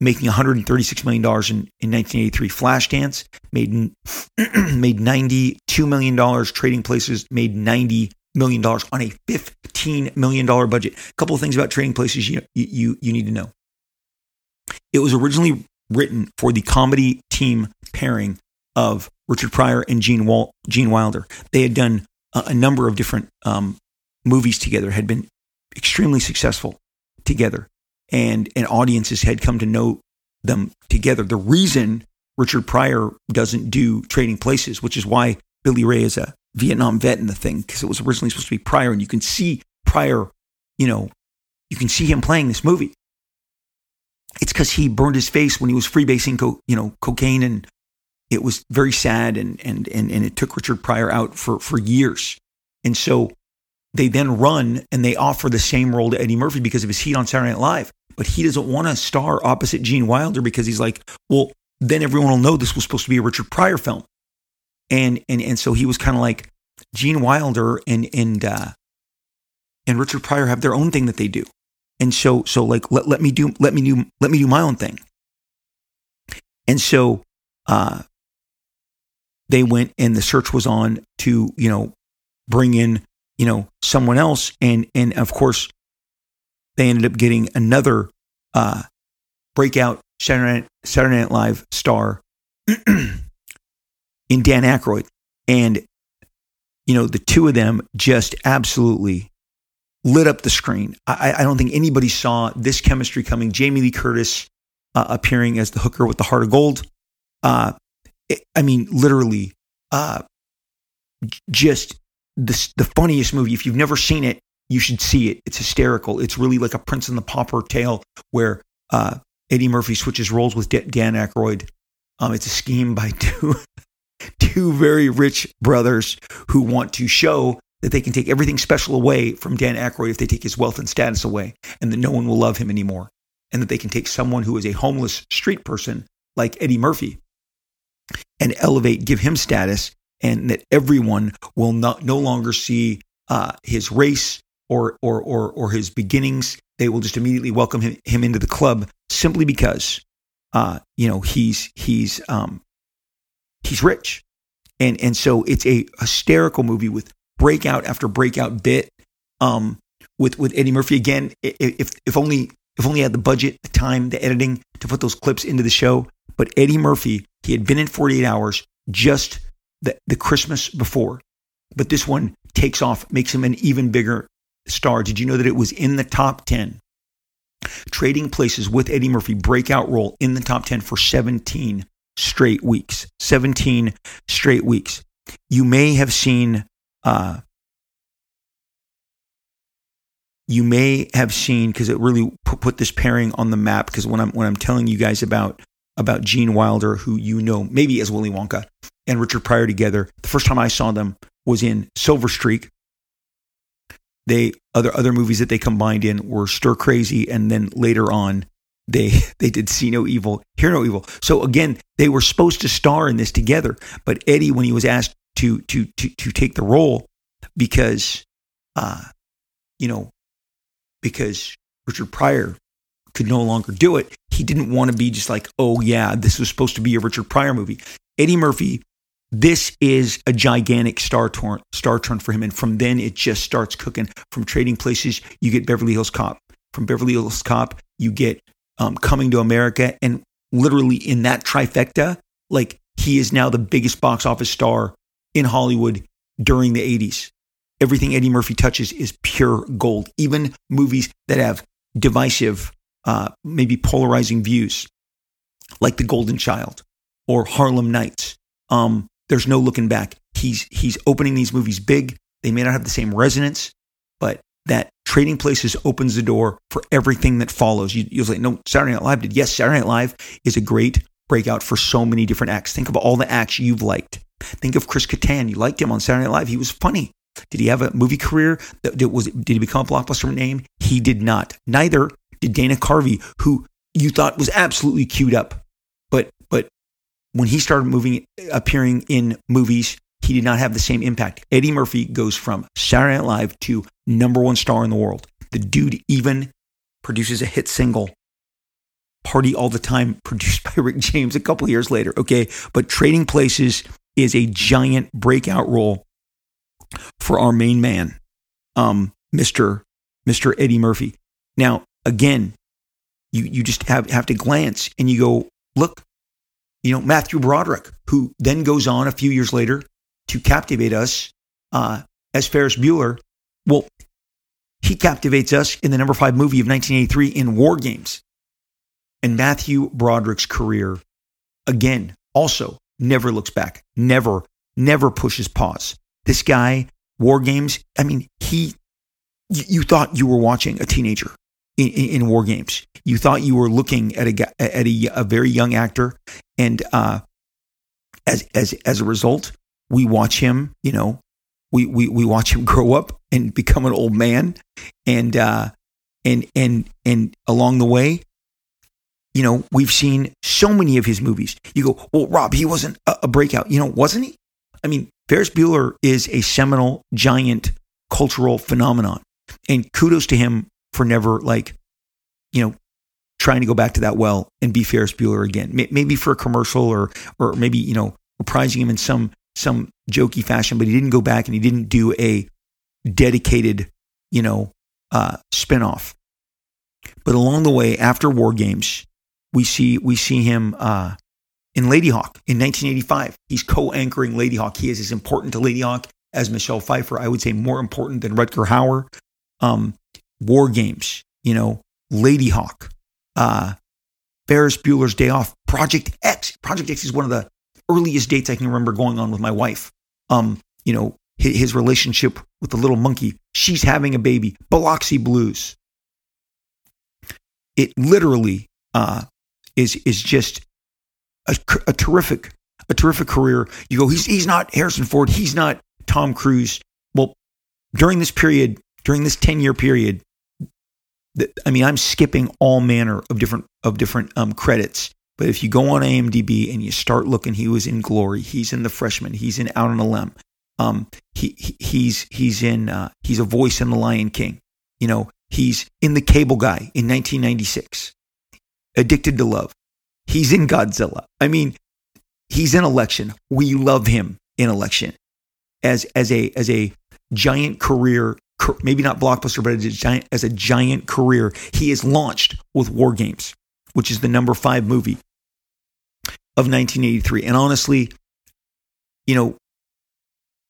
making $136 million in, in 1983. Flashdance made, *clears throat* made $92 million. Trading Places made 90 million dollars on a $15 million budget. A couple of things about trading places you, you, you need to know. It was originally written for the comedy team pairing of Richard Pryor and Gene, Wal- Gene Wilder. They had done a, a number of different um, movies together, had been extremely successful together, and, and audiences had come to know them together. The reason Richard Pryor doesn't do Trading Places, which is why Billy Ray is a Vietnam vet in the thing, because it was originally supposed to be Pryor, and you can see Pryor, you know, you can see him playing this movie. It's because he burned his face when he was freebasing, co- you know, cocaine, and it was very sad, and and and and it took Richard Pryor out for for years, and so they then run and they offer the same role to Eddie Murphy because of his heat on Saturday Night Live, but he doesn't want to star opposite Gene Wilder because he's like, well, then everyone will know this was supposed to be a Richard Pryor film, and and and so he was kind of like Gene Wilder and and uh, and Richard Pryor have their own thing that they do. And so, so like, let, let me do, let me do, let me do my own thing. And so, uh, they went and the search was on to, you know, bring in, you know, someone else. And, and of course, they ended up getting another, uh, breakout Saturday Night, Saturday Night Live star *clears throat* in Dan Aykroyd. And, you know, the two of them just absolutely lit up the screen. I, I don't think anybody saw this chemistry coming. Jamie Lee Curtis uh, appearing as the hooker with the heart of gold. Uh, it, I mean, literally, uh, just the, the funniest movie. If you've never seen it, you should see it. It's hysterical. It's really like a Prince and the Pauper tale where uh, Eddie Murphy switches roles with Dan Aykroyd. Um, it's a scheme by *laughs* two two very rich brothers who want to show that they can take everything special away from Dan Aykroyd if they take his wealth and status away, and that no one will love him anymore. And that they can take someone who is a homeless street person like Eddie Murphy and elevate, give him status, and that everyone will not, no longer see uh, his race or, or, or, or his beginnings. They will just immediately welcome him, him into the club simply because, uh, you know, he's, he's, um, he's rich. And, and so it's a hysterical movie with breakout after breakout bit um, with with Eddie Murphy again. If if only if only had the budget, the time, the editing to put those clips into the show. But Eddie Murphy, he had been in 48 hours just the, the Christmas before. But this one takes off, makes him an even bigger star. Did you know that it was in the top 10? Trading Places with Eddie Murphy breakout role in the top 10 for 17 straight weeks. 17 straight weeks. You may have seen uh, you may have seen because it really put, this pairing on the map. Because when I'm when I'm telling you guys about about Gene Wilder, who you know maybe as Willy Wonka, and Richard Pryor together, the first time I saw them was in Silver Streak. They other other movies that they combined in were Stir Crazy, and then later on they *laughs* they did See No Evil, Hear No Evil. So again, they were supposed to star in this together, but Eddie, when he was asked to to to to take the role because uh you know because Richard Pryor could no longer do it. He didn't want to be just like, "Oh yeah, this was supposed to be a Richard Pryor movie." Eddie Murphy this is a gigantic star turn, star turn for him. And from then it just starts cooking. From trading places, you get Beverly Hills Cop. From Beverly Hills Cop, you get um, Coming to America. And literally in that trifecta, like he is now the biggest box office star in Hollywood during the 80s. Everything Eddie Murphy touches is pure gold. Even movies that have divisive, uh, maybe polarizing views, like The Golden Child or Harlem Nights. Um, there's no looking back. He's he's opening these movies big. They may not have the same resonance, but that Trading Places opens the door for everything that follows. You, you'll say, no, Saturday Night Live did. Yes, Saturday Night Live is a great breakout for so many different acts. Think of all the acts you've liked. Think of Chris Kattan. You liked him on Saturday Night Live. He was funny. Did he have a movie career? That, was did he become a blockbuster name? He did not. Neither did Dana Carvey, who you thought was absolutely queued up. But but when he started moving appearing in movies, he did not have the same impact. Eddie Murphy goes from Saturday Night Live to number one star in the world. The dude even produces a hit single Party All the Time, produced by *laughs* Rick James a couple years later. Okay. But Trading Places is a giant breakout role for our main man, um, Mr. Mr. Eddie Murphy. Now, again, you, you just have, have to glance and you go, look, you know, Matthew Broderick, who then goes on a few years later to captivate us uh, as Ferris Bueller. Well, he captivates us in the number five movie of 1983 in War Games. And Matthew Broderick's career, again, also never looks back, never, never pushes pause. This guy, War Games, I mean, he, you, thought you were watching a teenager in, in, in, War Games. You thought you were looking at a, at a, a very young actor. And uh, as, as, as a result, we watch him, you know, we, we, we watch him *laughs* grow up and become an old man. And, uh, and, and, and along the way, you know, we've seen so many of his movies. You go, well, Rob, he wasn't a, a breakout. You know, wasn't he? I mean, Ferris Bueller is a seminal, giant cultural phenomenon. And kudos to him for never, like, you know, trying to go back to that well and be Ferris Bueller again. Maybe for a commercial or, or maybe, you know, reprising him in some, some jokey fashion, but he didn't go back and he didn't do a dedicated, you know, uh, spinoff. But along the way, after War Games, we see we see him uh, in Ladyhawke in 1985. He's co-anchoring Ladyhawke. He is as important to Ladyhawke as Michelle Pfeiffer. I would say more important than Rutger Hauer. Um, War Games, you know, Ladyhawke, uh, Ferris Bueller's Day Off, Project X. Project X is one of the earliest dates I can remember going on with my wife. Um, you know, his, his relationship with the little monkey. She's having a baby. Biloxi Blues. It literally uh, is is just a, a terrific a terrific career. You go, he's he's not Harrison Ford, he's not Tom Cruise. Well, during this period, during this ten year period, I mean, I'm skipping all manner of different of different um, credits. But if you go on IMDb and you start looking, he was in Glory. He's in The Freshman. He's in Out on a Limb. Um, he, he he's he's in uh, he's a voice in The Lion King. You know, he's in The Cable Guy in 1996. Addicted to Love. He's in Godzilla. I mean, he's in Election. We love him in Election as as a as a giant career, maybe not blockbuster, but as a giant as a giant career. He is launched with War Games, which is the number five movie of 1983. And honestly, you know,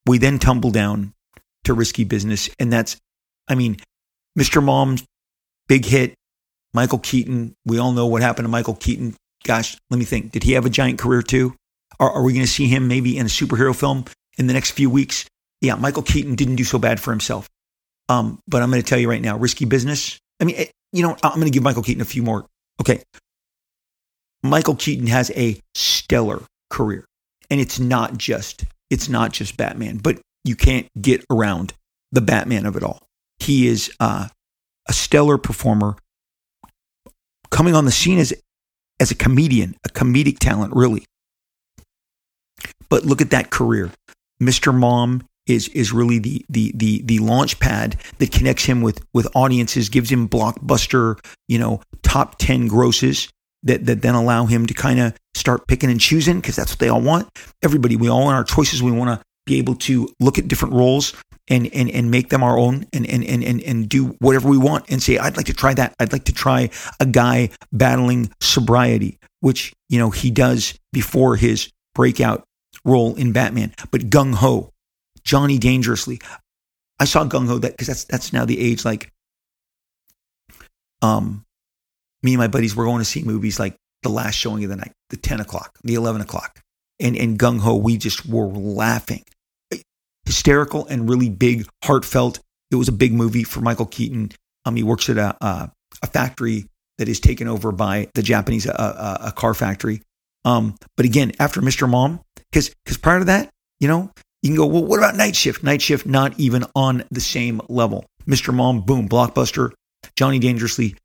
we then tumble down to Risky Business, and that's, I mean, Mr. Mom's big hit Michael Keaton, we all know what happened to Michael Keaton. Gosh, let me think. Did he have a giant career too? Are, are we going to see him maybe in a superhero film in the next few weeks? Yeah, Michael Keaton didn't do so bad for himself. Um, but I'm going to tell you right now, risky business. I mean, eh, you know, I'm going to give Michael Keaton a few more. Okay. Michael Keaton has a stellar career and it's not just, it's not just Batman, but you can't get around the Batman of it all. He is uh, a stellar performer coming on the scene as as a comedian, a comedic talent, really. But look at that career. Mr. Mom is is really the the the the launch pad that connects him with with audiences, gives him blockbuster, you know, top 10 grosses that that then allow him to kind of start picking and choosing because that's what they all want. Everybody, we all want our choices. We want to be able to look at different roles and and and make them our own and and and and, and do whatever we want and say I'd like to try that. I'd like to try a guy battling sobriety, which you know he does before his breakout role in Batman. But gung ho, Johnny Dangerously. I saw gung ho that because that's that's now the age like um me and my buddies were going to see movies like the last showing of the night, the 10 o'clock, the 11 o'clock. And, and gung ho, we just were laughing hysterical and really big, heartfelt. It was a big movie for Michael Keaton. Um, he works at a, a factory that is taken over by the Japanese, uh, uh, a car factory. Um, but again, after Mr. Mom, because because prior to that, you know, you can go, well, what about Night Shift? Night Shift, not even on the same level. Mr. Mom, boom, blockbuster. Johnny Dangerously,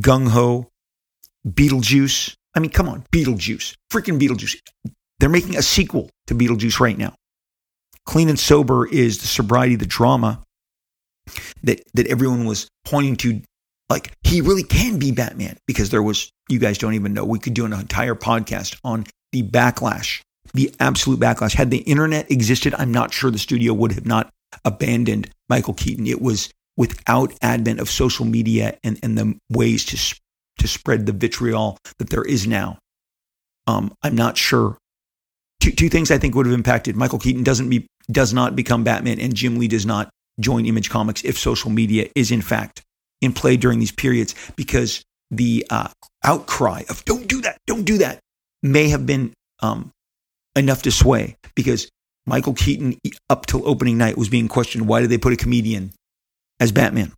Gung Ho, Beetlejuice. I mean, come on, Beetlejuice, freaking Beetlejuice. They're making a sequel to Beetlejuice right now. Clean and Sober is the sobriety, the drama that that everyone was pointing to. Like he really can be Batman because there was you guys don't even know. We could do an entire podcast on the backlash, the absolute backlash. Had the internet existed, I'm not sure the studio would have not abandoned Michael Keaton. It was without advent of social media and, and the ways to to spread the vitriol that there is now. Um, I'm not sure. Two, two things I think would have impacted Michael Keaton doesn't be does not become Batman and Jim Lee does not join Image Comics if social media is in fact in play during these periods because the uh, outcry of "Don't do that, don't do that" may have been um, enough to sway because Michael Keaton, up till opening night, was being questioned why did they put a comedian as Batman?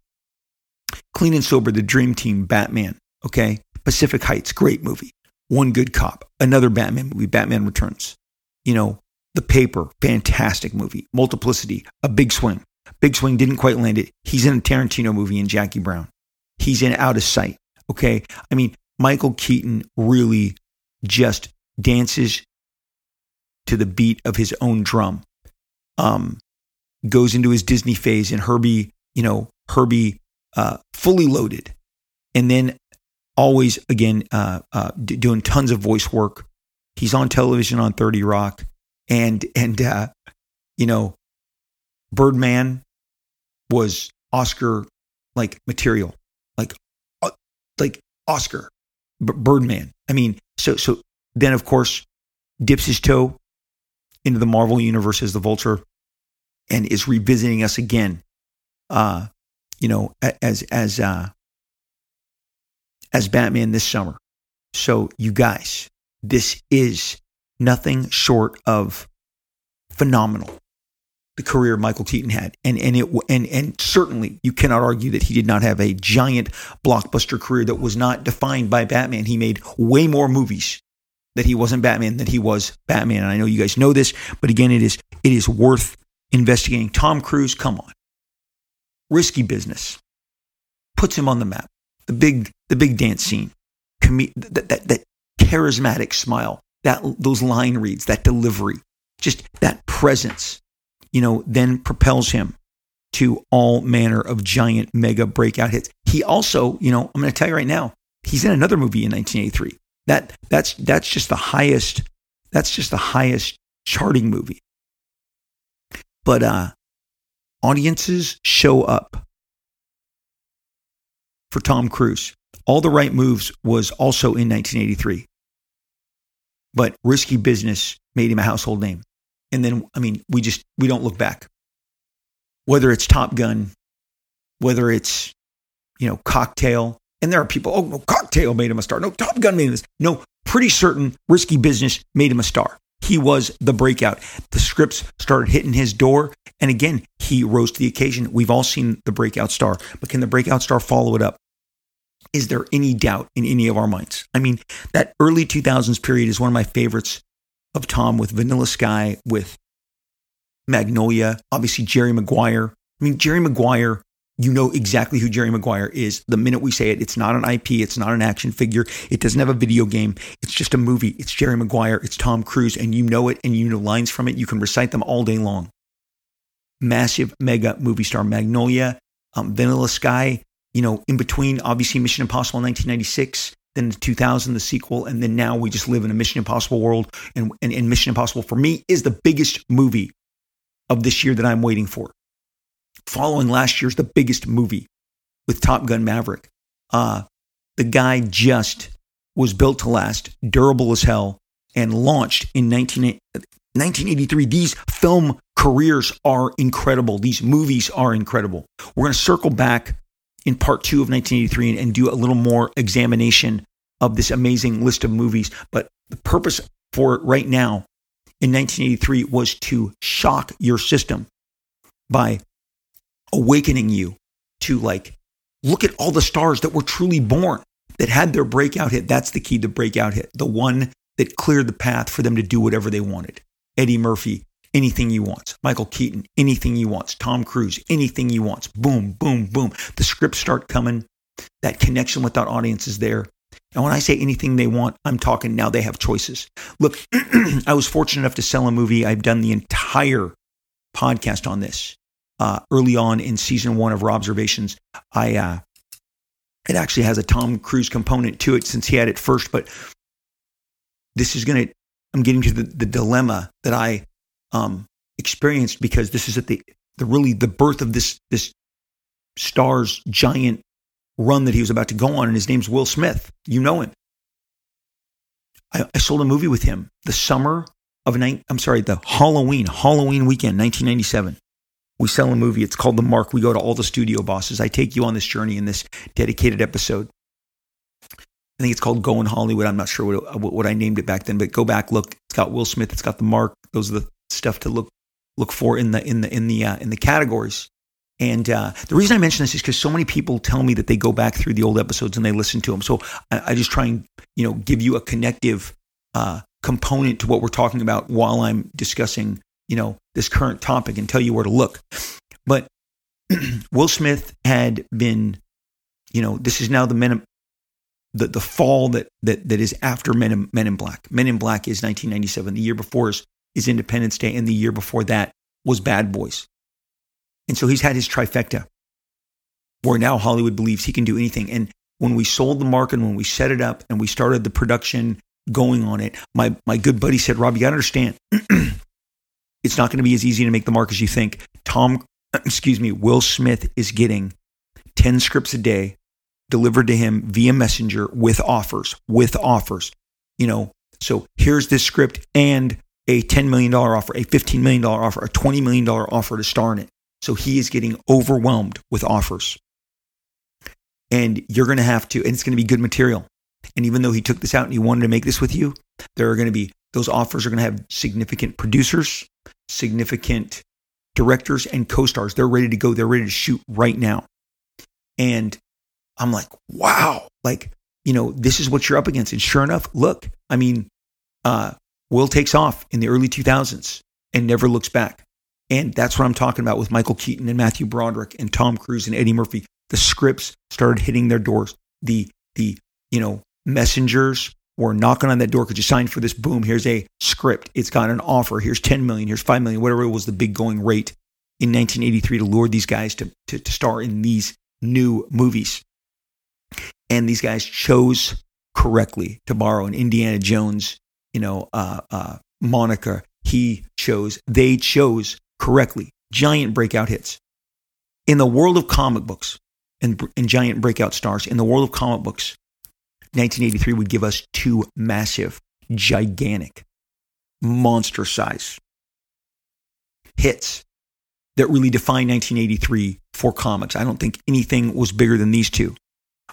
Clean and Sober, The Dream Team, Batman. Okay, Pacific Heights, great movie. One Good Cop, another Batman movie, Batman Returns. You know, The Paper, fantastic movie. Multiplicity, a big swing. Big swing didn't quite land it. He's in a Tarantino movie in Jackie Brown. He's in Out of Sight. Okay. I mean, Michael Keaton really just dances to the beat of his own drum. Um, goes into his Disney phase and Herbie, you know, Herbie uh, fully loaded. And then always, again, uh, uh, d- doing tons of voice work. He's on television on 30 Rock. And, and uh, you know, Birdman was Oscar like material, like, uh, like Oscar, B- Birdman. I mean, so, so then of course dips his toe into the Marvel universe as the Vulture and is revisiting us again. Uh, you know, as as uh, as Batman this summer. So you guys, this is nothing short of phenomenal. The career Michael Keaton had, and and it and and certainly you cannot argue that he did not have a giant blockbuster career that was not defined by Batman. He made way more movies that he wasn't Batman than he was Batman. And I know you guys know this, but again, it is it is worth investigating. Tom Cruise, come on, risky business, puts him on the map. The big the big dance scene, Com- that, that that charismatic smile, that those line reads, that delivery, just that presence, you know, then propels him to all manner of giant mega breakout hits. He also, you know, I'm going to tell you right now, he's in another movie in 1983 that that's that's just the highest that's just the highest charting movie. But uh audiences show up for Tom Cruise. All the right moves was also in 1983. But risky business made him a household name. And then I mean, we just we don't look back. Whether it's Top Gun, whether it's you know, cocktail, and there are people, oh, no, Cocktail made him a star. No, Top Gun made him star. No, pretty certain Risky Business made him a star. He was the breakout. The scripts started hitting his door. And again, he rose to the occasion. We've all seen the breakout star, but can the breakout star follow it up? Is there any doubt in any of our minds? I mean, that early 2000s period is one of my favorites of Tom with Vanilla Sky, with Magnolia, obviously Jerry Maguire. I mean, Jerry Maguire you know exactly who Jerry Maguire is the minute we say it. It's not an IP, it's not an action figure, it doesn't have a video game. It's just a movie. It's Jerry Maguire, it's Tom Cruise, and you know it and you know lines from it. You can recite them all day long. Massive mega movie star Magnolia, um, Vanilla Sky, you know, in between, obviously Mission Impossible 1996, then the 2000, the sequel, and then now we just live in a Mission Impossible world. And, and, and Mission Impossible for me is the biggest movie of this year that I'm waiting for following last year's the biggest movie with Top Gun Maverick. Uh, the guy just was built to last, durable as hell, and launched in 19, 1983. These film careers are incredible. These movies are incredible. We're going to circle back in part two of 1983 and, and do a little more examination of this amazing list of movies. But the purpose for it right now in 1983 was to shock your system by awakening you to like look at all the stars that were truly born that had their breakout hit. That's the key to breakout hit. The one that cleared the path for them to do whatever they wanted. Eddie Murphy, anything you want. Michael Keaton, anything you want. Tom Cruise, anything you want. Boom, boom, boom. The scripts start coming. That connection with that audience is there. And when I say anything they want, I'm talking now they have choices. Look, *clears throat* I was fortunate enough to sell a movie. I've done the entire podcast on this uh, early on in season one of Observations, I uh, it actually has a Tom Cruise component to it since he had it first, but this is going to. I'm getting to the, the dilemma that I um, experienced because this is at the the really the birth of this this star's giant run that he was about to go on, and his name's Will Smith. You know him. I, I sold a movie with him the summer of nine. I'm sorry, the Halloween Halloween weekend, 1997. We sell a movie. It's called The Mark. We go to all the studio bosses. I take you on this journey in this dedicated episode. I think it's called Going Hollywood. I'm not sure what, what I named it back then, but go back, look. It's got Will Smith. It's got the mark. Those are the stuff to look look for in the in the in the uh, in the categories. And uh, the reason I mention this is because so many people tell me that they go back through the old episodes and they listen to them. So I, I just try and you know give you a connective uh, component to what we're talking about while I'm discussing you know this current topic and tell you where to look. But *clears throat* Will Smith had been, you know, this is now the men the, the fall that, that, that is after Men in, Men in Black. Men in Black is 1997. The year before is, is Independence Day, and the year before that was Bad Boys. And so he's had his trifecta where now Hollywood believes he can do anything. And when we sold the market, when we set it up and we started the production going on it, my, my good buddy said, Rob, you got to understand, *clears throat* it's not going to be as easy to make the mark as you think. Tom, *clears throat* excuse me, Will Smith is getting 10 scripts a day delivered to him via messenger with offers, with offers. You know, so here's this script and a $10 million offer, a $15 million offer, a $20 million offer to star in it. So he is getting overwhelmed with offers. And you're going to have to, and it's going to be good material. And even though he took this out and he wanted to make this with you, there are going to be, those offers are going to have significant producers, significant directors, and co stars. They're ready to go. They're ready to shoot right now. And I'm like, wow, like, you know, this is what you're up against. And sure enough, look, I mean, uh, Will takes off in the early 2000s and never looks back. And that's what I'm talking about with Michael Keaton and Matthew Broderick and Tom Cruise and Eddie Murphy. The scripts started hitting their doors. The, the, you know, messengers were knocking on that door. Could you sign for this? Boom. Here's a script. It's got an offer. Here's 10 million. Here's 5 million, whatever was the big going rate in 1983 to lure these guys to, to, to star in these new movies. And these guys chose correctly to borrow an Indiana Jones, you know, uh, uh, moniker. He chose, they chose correctly. Giant breakout hits. In the world of comic books and, and giant breakout stars, in the world of comic books, 1983 would give us two massive, gigantic, monster size hits that really defined 1983 for comics. I don't think anything was bigger than these two.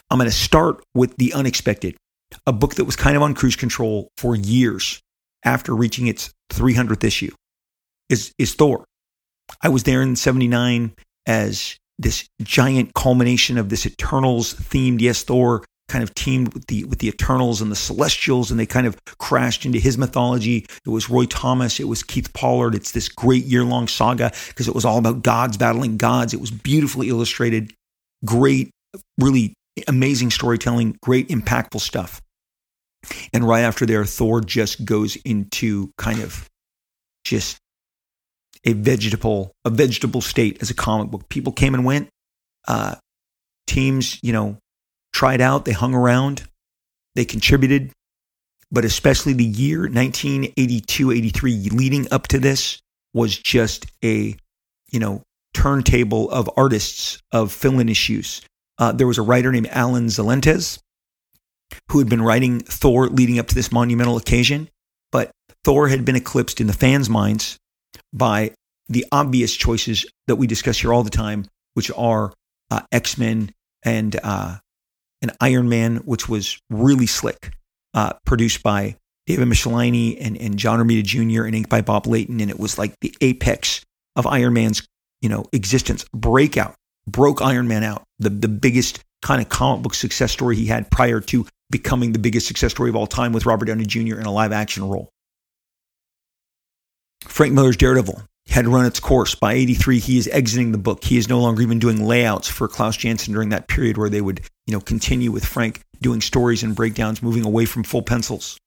I'm going to start with The Unexpected, a book that was kind of on cruise control for years after reaching its 300th issue, is, is Thor. I was there in 79 as this giant culmination of this Eternals themed. Yes, Thor kind of teamed with the with the Eternals and the Celestials, and they kind of crashed into his mythology. It was Roy Thomas, it was Keith Pollard. It's this great year long saga because it was all about gods battling gods. It was beautifully illustrated, great, really amazing storytelling, great impactful stuff. And right after there, Thor just goes into kind of just a vegetable, a vegetable state as a comic book. People came and went. Uh, teams, you know, tried out, they hung around, they contributed. But especially the year 1982, 83 leading up to this was just a, you know, turntable of artists of fill-in issues. Uh, there was a writer named Alan Zelenetz who had been writing Thor leading up to this monumental occasion, but Thor had been eclipsed in the fans' minds by the obvious choices that we discuss here all the time, which are uh, X Men and uh, an Iron Man, which was really slick, uh, produced by David Michelinie and, and John Romita Jr. and inked by Bob Layton. And it was like the apex of Iron Man's, you know, existence. Breakout, broke Iron Man out. The, the biggest kind of comic book success story he had prior to becoming the biggest success story of all time with Robert Downey Jr. in a live action role. Frank Miller's Daredevil had run its course. By 83, he is exiting the book. He is no longer even doing layouts for Klaus Janson during that period where they would, you know, continue with Frank doing stories and breakdowns, moving away from full pencils.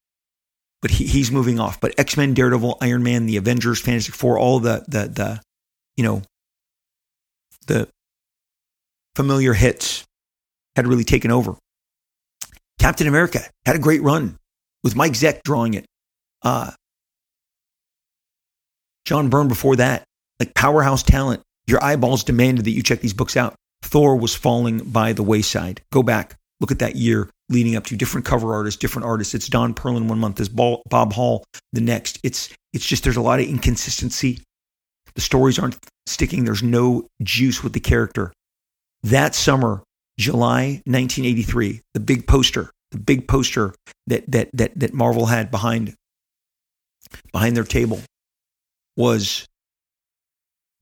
But he, he's moving off. But X Men, Daredevil, Iron Man, the Avengers, Fantastic Four, all the the the, you know, the familiar hits had really taken over. Captain America had a great run with Mike Zeck drawing it. Uh, John Byrne before that, like powerhouse talent. Your eyeballs demanded that you check these books out. Thor was falling by the wayside. Go back, look at that year leading up to different cover artists, different artists. It's Don Perlin one month, it's Bob Hall the next. It's it's just there's a lot of inconsistency. The stories aren't sticking. There's no juice with the character. That summer, July 1983, the big poster, the big poster that that that that Marvel had behind behind their table was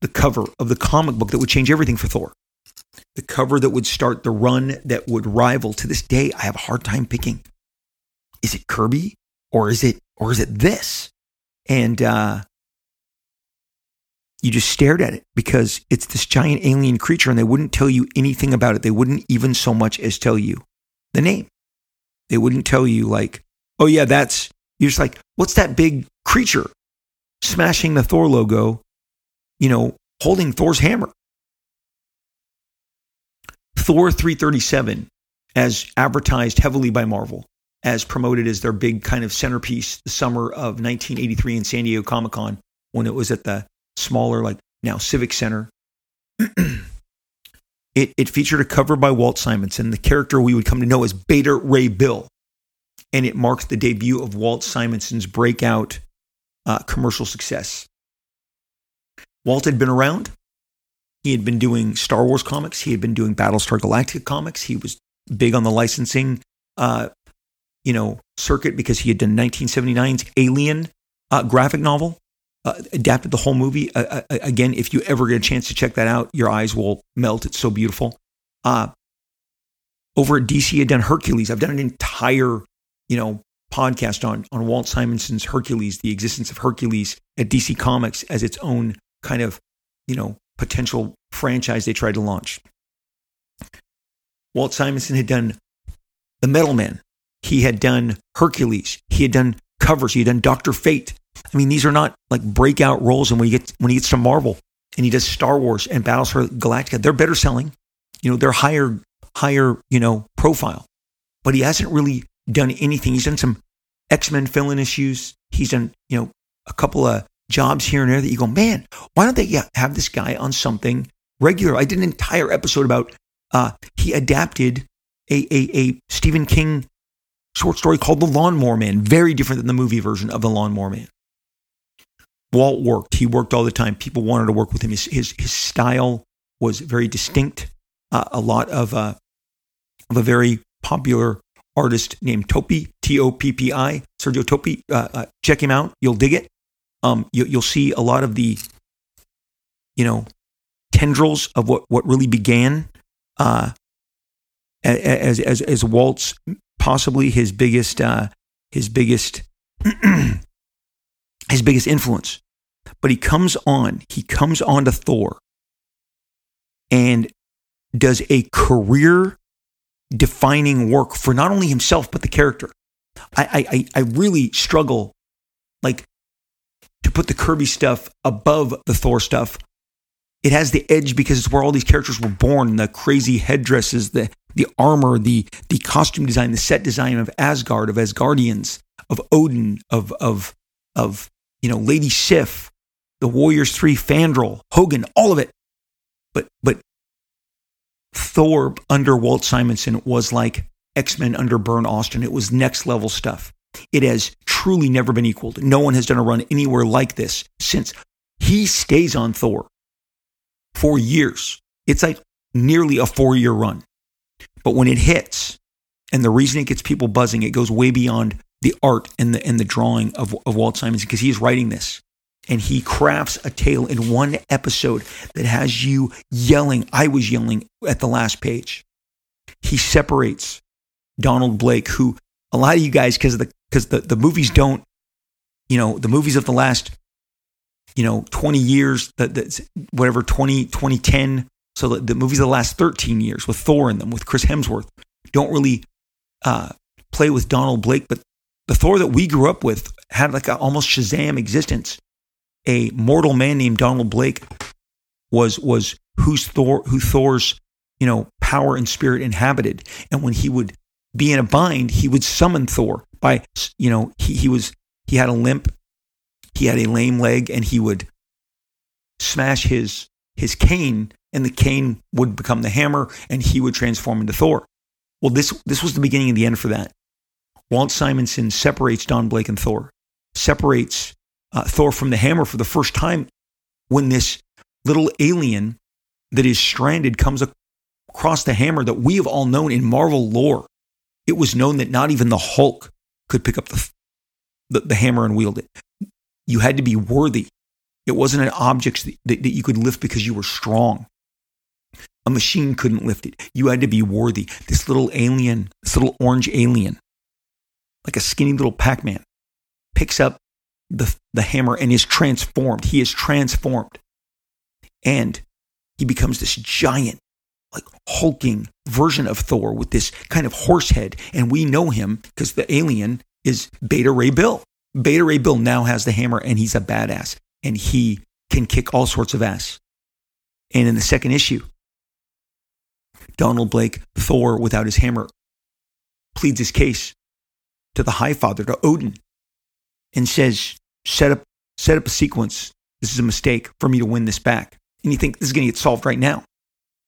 the cover of the comic book that would change everything for Thor. The cover that would start the run that would rival to this day. I have a hard time picking. Is it Kirby or is it or is it this? And uh, you just stared at it because it's this giant alien creature and they wouldn't tell you anything about it. They wouldn't even so much as tell you the name. They wouldn't tell you, like, oh, yeah, that's, you're just like, what's that big creature smashing the Thor logo, you know, holding Thor's hammer? Thor 337, as advertised heavily by Marvel, as promoted as their big kind of centerpiece the summer of 1983 in San Diego Comic Con when it was at the smaller, like now Civic Center. *clears throat* it, it featured a cover by Walt Simonson, the character we would come to know as Beta Ray Bill. And it marked the debut of Walt Simonson's breakout uh, commercial success. Walt had been around. He had been doing Star Wars comics. He had been doing Battlestar Galactica comics. He was big on the licensing, uh, you know, circuit because he had done 1979's Alien uh, graphic novel uh, adapted the whole movie. Uh, uh, again, if you ever get a chance to check that out, your eyes will melt. It's so beautiful. Uh, over at DC, I've done Hercules. I've done an entire, you know, podcast on on Walt Simonson's Hercules, the existence of Hercules at DC Comics as its own kind of, you know, potential franchise they tried to launch. Walt Simonson had done The Metal Man. He had done Hercules. He had done covers. He had done Doctor Fate. I mean, these are not like breakout roles. And when he gets when he gets to Marvel and he does Star Wars and Battles Battlestar Galactica, they're better selling. You know, they're higher higher you know profile. But he hasn't really done anything. He's done some X Men fill-in issues. He's done you know a couple of jobs here and there that you go, man, why don't they have this guy on something regular? I did an entire episode about uh, he adapted a, a, a Stephen King short story called The Lawnmower Man, very different than the movie version of The Lawnmower Man. Walt worked. He worked all the time. People wanted to work with him. His his, his style was very distinct. Uh, a lot of uh, of a very popular artist named Toppi, T O P P I Sergio Toppi. Uh, uh, check him out. You'll dig it. Um, you, you'll see a lot of the you know tendrils of what what really began uh, as as as Walt's possibly his biggest uh, his biggest *clears throat* his biggest influence. But he comes on, he comes on to Thor and does a career defining work for not only himself, but the character. I, I, I really struggle like to put the Kirby stuff above the Thor stuff. It has the edge because it's where all these characters were born, the crazy headdresses, the the armor, the the costume design, the set design of Asgard, of Asgardians, of Odin, of of of you know Lady Sif, the Warriors 3, Fandral, Hogun, all of it. But but Thor under Walt Simonson was like X-Men under Byrne Austin. It was next level stuff. It has truly never been equaled. No one has done a run anywhere like this since he stays on Thor for years. It's like nearly a four year run. But when it hits, and the reason it gets people buzzing, it goes way beyond the art and the and the drawing of, of Walt Simonson because he is writing this and he crafts a tale in one episode that has you yelling. I was yelling at the last page. He separates Donald Blake, who a lot of you guys, because the because the, the movies don't, you know, the movies of the last, you know, 20 years, that whatever, 20, 2010. So the, the movies of the last 13 years with Thor in them, with Chris Hemsworth, don't really uh, play with Donald Blake, but the Thor that we grew up with had like an almost Shazam existence a mortal man named Donald Blake was was whose Thor who Thor's you know power and spirit inhabited, and when he would be in a bind, he would summon Thor by you know he he was he had a limp, he had a lame leg, and he would smash his his cane, and the cane would become the hammer, and he would transform into Thor. Well, this this was the beginning and the end for that. Walt Simonson separates Don Blake and Thor, separates uh, Thor from the hammer for the first time when this little alien that is stranded comes across the hammer that we have all known in Marvel lore It was known that not even the Hulk could pick up the, the, the hammer and wield it. You had to be worthy. It wasn't an object that, that, that you could lift because you were strong. A machine couldn't lift it. You had to be worthy. This little alien, this little orange alien, like a skinny little Pac Man, picks up the, the hammer and is transformed. He is transformed. And he becomes this giant, like hulking version of Thor with this kind of horse head. And we know him because the alien is Beta Ray Bill. Beta Ray Bill now has the hammer and he's a badass and he can kick all sorts of ass. And in the second issue, Donald Blake, Thor without his hammer, pleads his case to the High Father, to Odin, and says, set up, set up a sequence. This is a mistake for me to win this back. And you think this is going to get solved right now.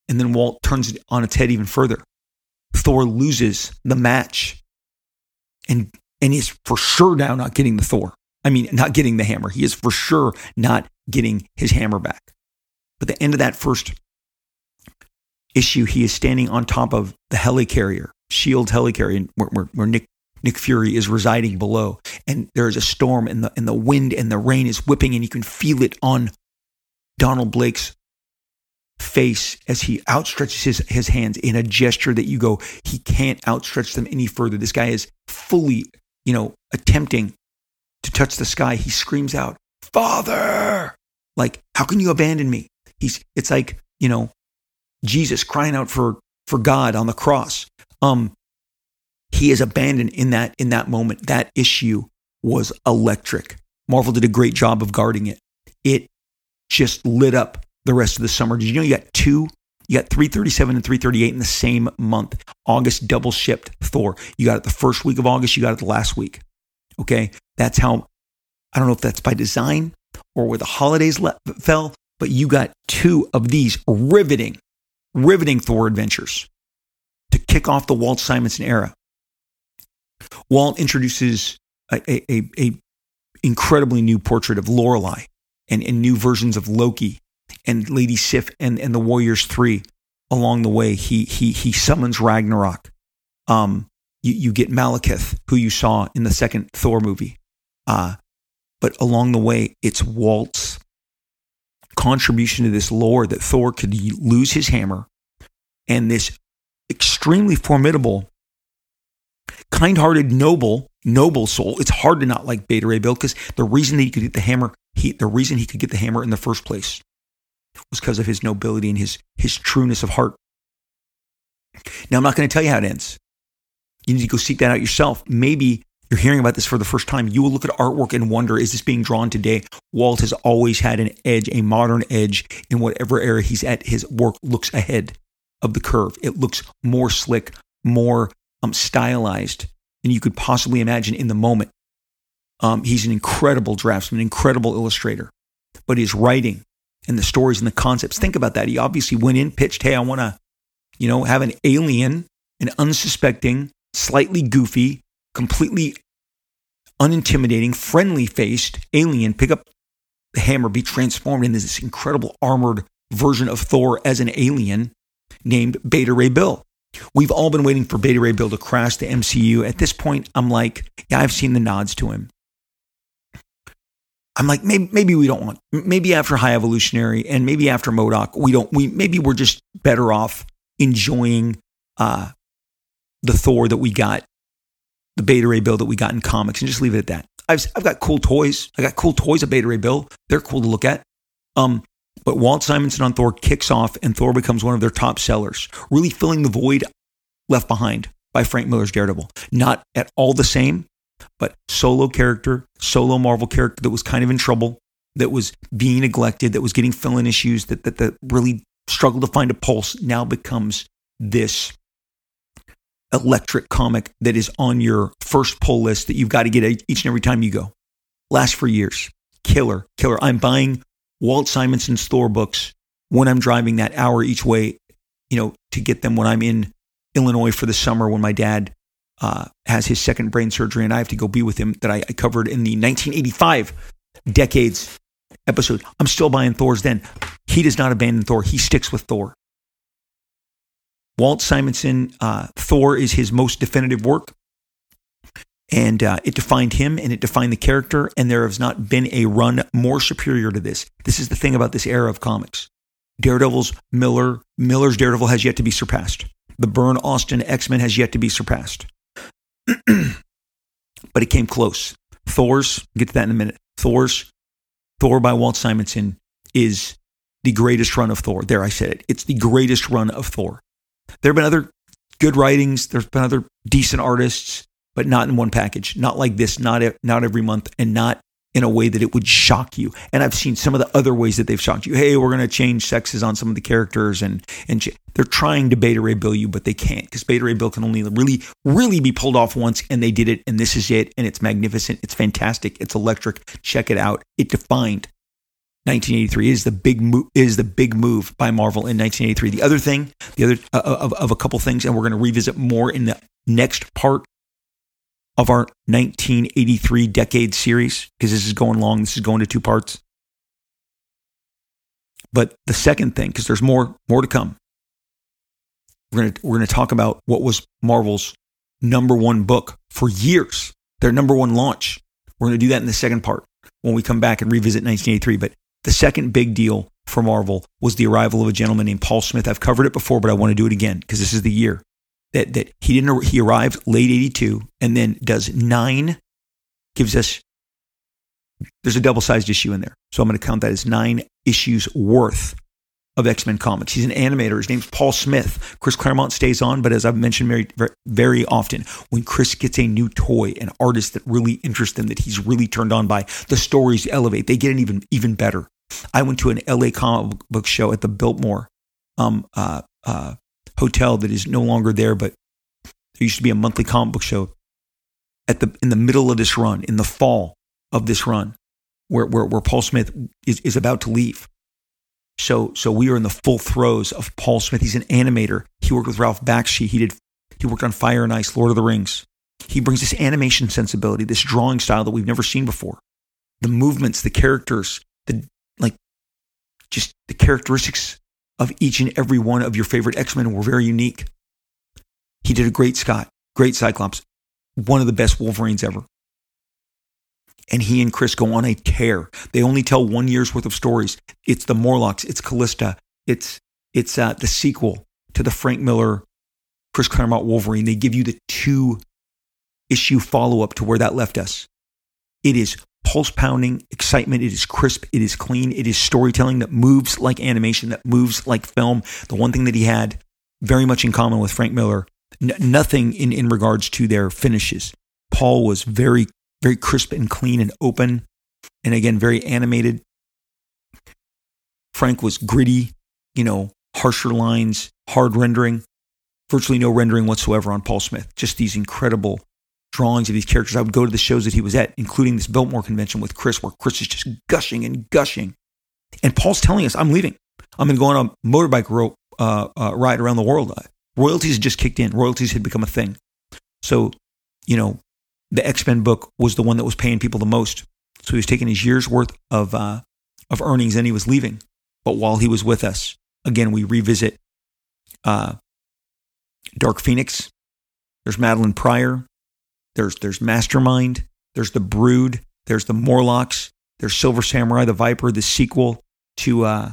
And then Walt turns it on its head even further. Thor loses the match and, and is for sure now not getting the Thor. I mean, not getting the hammer. He is for sure not getting his hammer back. But the end of that first issue, he is standing on top of the helicarrier, Shield helicarrier, where, where, where Nick Nick Fury is residing below, and there is a storm, and the and the wind and the rain is whipping, and you can feel it on Donald Blake's face as he outstretches his, his hands in a gesture that you go, he can't outstretch them any further. This guy is fully, you know, attempting to touch the sky. He screams out, Father! Like, how can you abandon me? He's it's like, you know, Jesus crying out for for God on the cross. Um, he is abandoned in that in that moment. That issue was electric. Marvel did a great job of guarding it. It just lit up the rest of the summer. Did you know you got two? You got 337 and 338 in the same month. August double shipped Thor. You got it the first week of August, you got it the last week. Okay? That's how I don't know if that's by design or where the holidays le- fell, but you got two of these riveting, riveting Thor adventures to kick off the Walt Simonson era. Walt introduces a, a, a incredibly new portrait of Lorelei and, and new versions of Loki and Lady Sif and, and the Warriors Three. Along the way, he he he summons Ragnarok. Um, you, you get Malekith, who you saw in the second Thor movie. Uh, but along the way, it's Walt's contribution to this lore that Thor could lose his hammer and this extremely formidable kind-hearted, noble, noble soul. It's hard to not like Beta Ray Bill because the reason that he could get the hammer, he the reason he could get the hammer in the first place was because of his nobility and his his trueness of heart. Now I'm not going to tell you how it ends. You need to go seek that out yourself. Maybe you're hearing about this for the first time. You will look at artwork and wonder, is this being drawn today? Walt has always had an edge, a modern edge in whatever era he's at. His work looks ahead of the curve. It looks more slick, more um, stylized than you could possibly imagine in the moment. Um, he's an incredible draftsman, incredible illustrator, but his writing and the stories and the concepts. Think about that. He obviously went in, pitched, "Hey, I want to, you know, have an alien, an unsuspecting, slightly goofy, completely unintimidating, friendly-faced alien pick up the hammer, be transformed into this incredible armored version of Thor as an alien named Beta Ray Bill." We've all been waiting for Beta Ray Bill to crash the MCU. At this point, I'm like, yeah, I've seen the nods to him. I'm like, maybe, maybe we don't want, maybe after High Evolutionary and maybe after MODOK, we don't, we, maybe we're just better off enjoying uh, the Thor that we got, the Beta Ray Bill that we got in comics and just leave it at that. I've, I've got cool toys. I got cool toys of Beta Ray Bill. They're cool to look at. Um, but Walt Simonson on Thor kicks off, and Thor becomes one of their top sellers, really filling the void left behind by Frank Miller's Daredevil. Not at all the same, but solo character, solo Marvel character that was kind of in trouble, that was being neglected, that was getting fill-in issues, that that, that really struggled to find a pulse, now becomes this electric comic that is on your first pull list that you've got to get each and every time you go. Lasts for years. Killer, killer. I'm buying Walt Simonson's Thor books when I'm driving that hour each way, you know, to get them when I'm in Illinois for the summer when my dad uh, has his second brain surgery and I have to go be with him that I, I covered in the 1985 decades episode. I'm still buying Thor's then. He does not abandon Thor. He sticks with Thor. Walt Simonson, uh, Thor is his most definitive work. And uh, it defined him and it defined the character. And there has not been a run more superior to this. This is the thing about this era of comics. Daredevil's Miller, Miller's Daredevil has yet to be surpassed. The Byrne Austin X Men has yet to be surpassed. *clears throat* but it came close. Thor's, get to that in a minute. Thor's, Thor by Walt Simonson is the greatest run of Thor. There, I said it. It's the greatest run of Thor. There have been other good writings. There's been other decent artists, but not in one package. Not like this. Not not every month, and not in a way that it would shock you. And I've seen some of the other ways that they've shocked you. Hey, we're going to change sexes on some of the characters, and and they're trying to Beta Ray Bill you, but they can't because Beta Ray Bill can only really really be pulled off once, and they did it, and this is it, and it's magnificent, it's fantastic, it's electric. Check it out. It defined 1983 is the big move is the big move by Marvel in 1983. The other thing, the other uh, of, of a couple things, and we're going to revisit more in the next part of our 1983 decade series because this is going long. This is going to two parts. But the second thing, because there's more more to come, we're gonna we're gonna talk about what was Marvel's number one book for years, their number one launch. We're gonna do that in the second part when we come back and revisit 1983. But the second big deal for Marvel was the arrival of a gentleman named Paul Smith. I've covered it before, but I want to do it again because this is the year that that he didn't he arrived late 82 and then does 9 gives us there's a double-sized issue in there. So I'm going to count that as 9 issues worth of X-Men comics. He's an animator. His name's Paul Smith. Chris Claremont stays on, but as I've mentioned very, very often, when Chris gets a new toy, an artist that really interests them, that he's really turned on by, the stories elevate. They get an even even better. I went to an LA comic book show at the Biltmore um, uh, uh, hotel that is no longer there, but there used to be a monthly comic book show at the in the middle of this run, in the fall of this run, where where, where Paul Smith is, is about to leave. So so we are in the full throes of Paul Smith. He's an animator. He worked with Ralph Bakshi. He did he worked on Fire and Ice, Lord of the Rings. He brings this animation sensibility, this drawing style that we've never seen before. The movements, the characters, the like just the characteristics of each and every one of your favorite X-Men were very unique. He did a great Scott, great Cyclops, one of the best Wolverines ever. And he and Chris go on a tear. They only tell one year's worth of stories. It's the Morlocks, it's Callisto, it's it's uh, the sequel to the Frank Miller, Chris Claremont Wolverine. They give you the two issue follow up to where that left us. It is pulse pounding excitement. It is crisp. It is clean. It is storytelling that moves like animation, that moves like film. The one thing that he had very much in common with Frank Miller, n- nothing in, in regards to their finishes. Paul was very, very crisp and clean and open, and again, very animated. Frank was gritty, you know, harsher lines, hard rendering, virtually no rendering whatsoever on Paul Smith. Just these incredible drawings of these characters. I would go to the shows that he was at, including this Biltmore convention with Chris, where Chris is just gushing and gushing. And Paul's telling us, I'm leaving. I'm going to go on a motorbike ro- uh, uh, ride around the world. Royalties had just kicked in. Royalties had become a thing. So, you know, the X Men book was the one that was paying people the most. So he was taking his year's worth of uh, of earnings and he was leaving. But while he was with us, again, we revisit uh, Dark Phoenix. There's Madelyne Pryor. There's there's Mastermind, there's the Brood, there's the Morlocks, there's Silver Samurai, the Viper, the sequel to uh,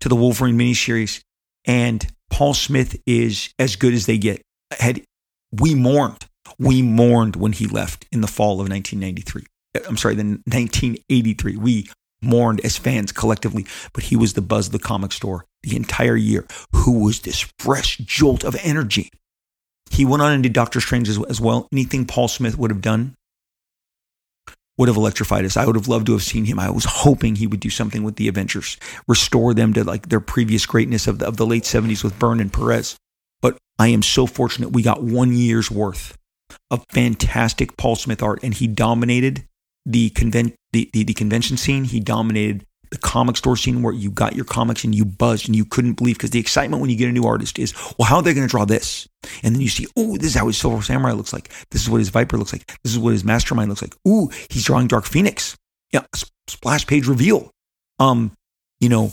to the Wolverine miniseries, and Paul Smith is as good as they get. Had we mourned, we mourned when he left in the fall of 1993. I'm sorry, the 1983. We mourned as fans collectively, but he was the buzz of the comic store the entire year. Who was this fresh jolt of energy? He went on and did Doctor Strange as, as well. Anything Paul Smith would have done would have electrified us. I would have loved to have seen him. I was hoping he would do something with the Avengers, restore them to like their previous greatness of the, of the late 70s with Byrne and Perez. But I am so fortunate we got one year's worth of fantastic Paul Smith art, and he dominated the, conven- the, the, the convention scene. He dominated the comic store scene where you got your comics and you buzzed and you couldn't believe because the excitement when you get a new artist is, well, how are they going to draw this? And then you see, oh, this is how his Silver Samurai looks like. This is what his Viper looks like. This is what his Mastermind looks like. Ooh, he's drawing Dark Phoenix. Yeah, splash page reveal. Um, you know,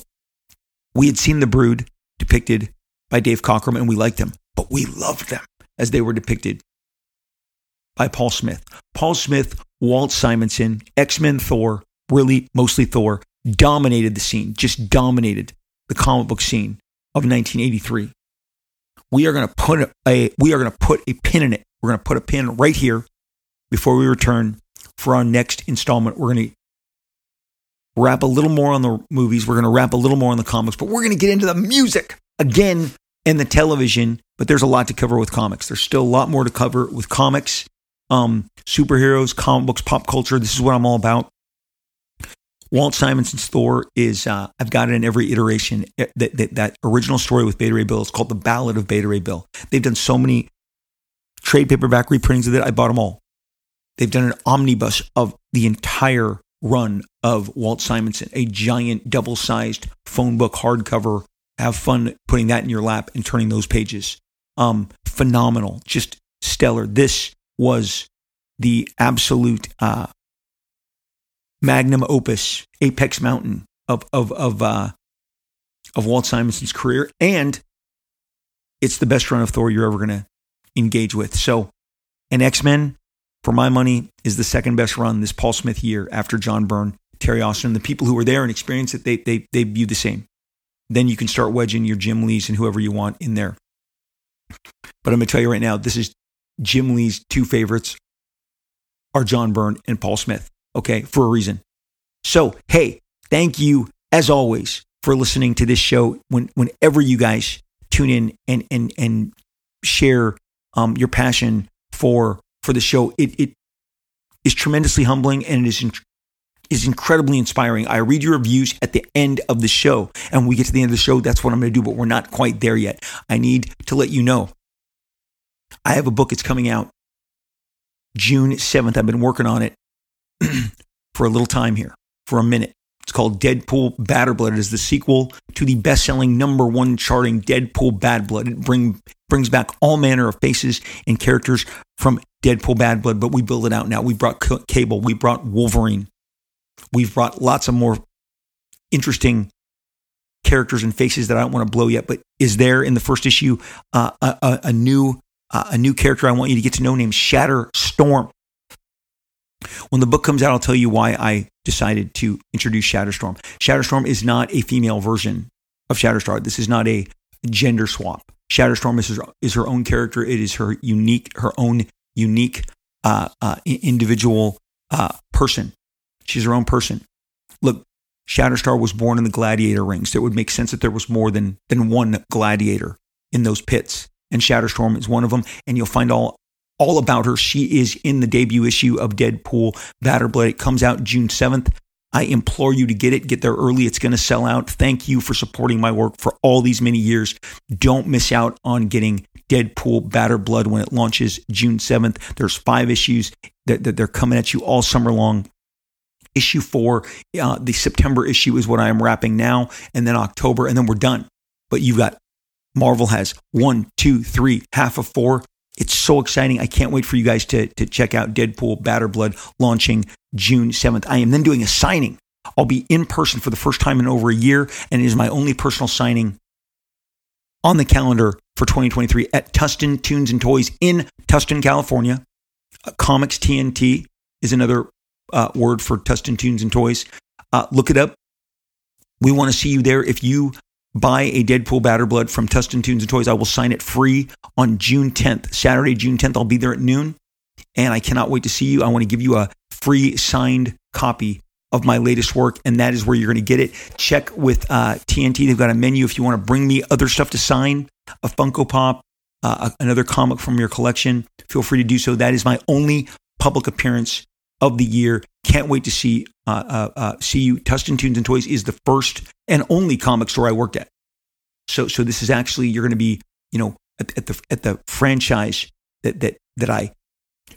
we had seen the Brood depicted by Dave Cockrum, and we liked them, but we loved them as they were depicted by Paul Smith. Paul Smith, Walt Simonson, X Men Thor, really mostly Thor, dominated the scene, just dominated the comic book scene of 1983. We are going to put a we are going to put a pin in it. We're going to put a pin right here before we return for our next installment. We're going to wrap a little more on the movies. We're going to wrap a little more on the comics, but we're going to get into the music again and the television. But there's a lot to cover with comics. There's still a lot more to cover with comics, um, superheroes, comic books, pop culture. This is what I'm all about. Walt Simonson's Thor is uh, I've got it in every iteration. Eh, that, that, that original story with Beta Ray Bill is called the Ballad of Beta Ray Bill. They've done so many trade paperback reprintings of it. I bought them all. They've done an omnibus of the entire run of Walt Simonson, a giant double-sized phone book hardcover. Have fun putting that in your lap and turning those pages. Um, phenomenal, just stellar. This was the absolute uh, magnum opus, apex mountain of of of uh, of Walt Simonson's career, and it's the best run of Thor you're ever going to engage with. So, an X Men, for my money, is the second best run this Paul Smith year after John Byrne, Terry Austin. The people who were there and experienced it, they they they view the same. Then you can start wedging your Jim Lees and whoever you want in there. But I'm going to tell you right now, this is Jim Lee's two favorites are John Byrne and Paul Smith okay, for a reason. So, hey, thank you as always for listening to this show. When, whenever you guys tune in and, and, and share um, your passion for, for the show, it, it is tremendously humbling and it is, in, is incredibly inspiring. I read your reviews at the end of the show and we get to the end of the show. That's what I'm going to do, but we're not quite there yet. I need to let you know. I have a book. It's coming out June 7th. I've been working on it *clears throat* for a little time here, for a minute. It's called Deadpool Bad Blood. It is the sequel to the best-selling number one charting Deadpool Bad Blood. It bring, brings back all manner of faces and characters from Deadpool Bad Blood, but we build it out now. We brought Cable, we brought Wolverine, we've brought lots of more interesting characters and faces that I don't want to blow yet. But is there in the first issue uh, a, a, a, new uh, a new character I want you to get to know named Shatterstorm? When the book comes out, I'll tell you why I decided to introduce Shatterstorm. Shatterstorm is not a female version of Shatterstar. This is not a gender swap. Shatterstorm is her, is her own character. It is her unique, her own unique uh, uh, individual uh, person. She's her own person. Look, Shatterstar was born in the gladiator rings. So it would make sense that there was more than than one gladiator in those pits, and Shatterstorm is one of them. And you'll find all all about her. She is in the debut issue of Deadpool Blood. It comes out June 7th. I implore you to get it. Get there early. It's going to sell out. Thank you for supporting my work for all these many years. Don't miss out on getting Deadpool Bad Blood when it launches June 7th. There's five issues that, that they're coming at you all summer long. Issue four, uh, the September issue is what I am wrapping now, and then October, and then we're done. But you've got Marvel has one, two, three, half of four. It's so exciting. I can't wait for you guys to, to check out Deadpool Bad Blood launching June 7th. I am then doing a signing. I'll be in person for the first time in over a year, and it is my only personal signing on the calendar for 2023 at Tustin Tunes and Toys in Tustin, California. Uh, Comics TNT is another uh, word for Tustin Tunes and Toys. Uh, look it up. We want to see you there. If you buy a Deadpool Bad Blood from Tustin Tunes and Toys. I will sign it free on June 10th. Saturday, June 10th, I'll be there at noon. And I cannot wait to see you. I want to give you a free signed copy of my latest work, and that is where you're going to get it. Check with uh, TNT. They've got a menu if you want to bring me other stuff to sign, a Funko Pop, uh, another comic from your collection. Feel free to do so. That is my only public appearance of the year. Can't wait to see uh, uh, uh, see you. Tustin Tunes and Toys is the first and only comic store I worked at. So so this is actually you're going to be you know at, at, the at the franchise that that that I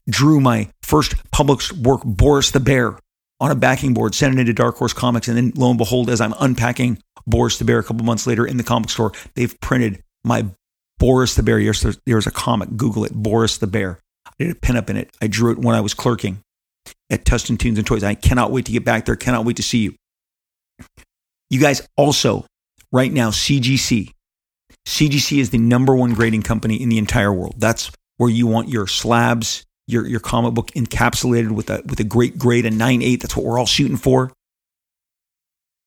drew my first public work Boris the Bear on a backing board, sent it into Dark Horse Comics, and then lo and behold, as I'm unpacking Boris the Bear a couple months later in the comic store, they've printed my Boris the Bear. There's, there's a comic. Google it, Boris the Bear. I did a pin up in it. I drew it when I was clerking at Tustin Tunes and Toys. I cannot wait to get back there. Cannot wait to see you. You guys also, right now, CGC CGC is the number one grading company in the entire world. That's where you want your slabs, your, your comic book encapsulated with a, with a great grade, a 9.8. That's what we're all shooting for.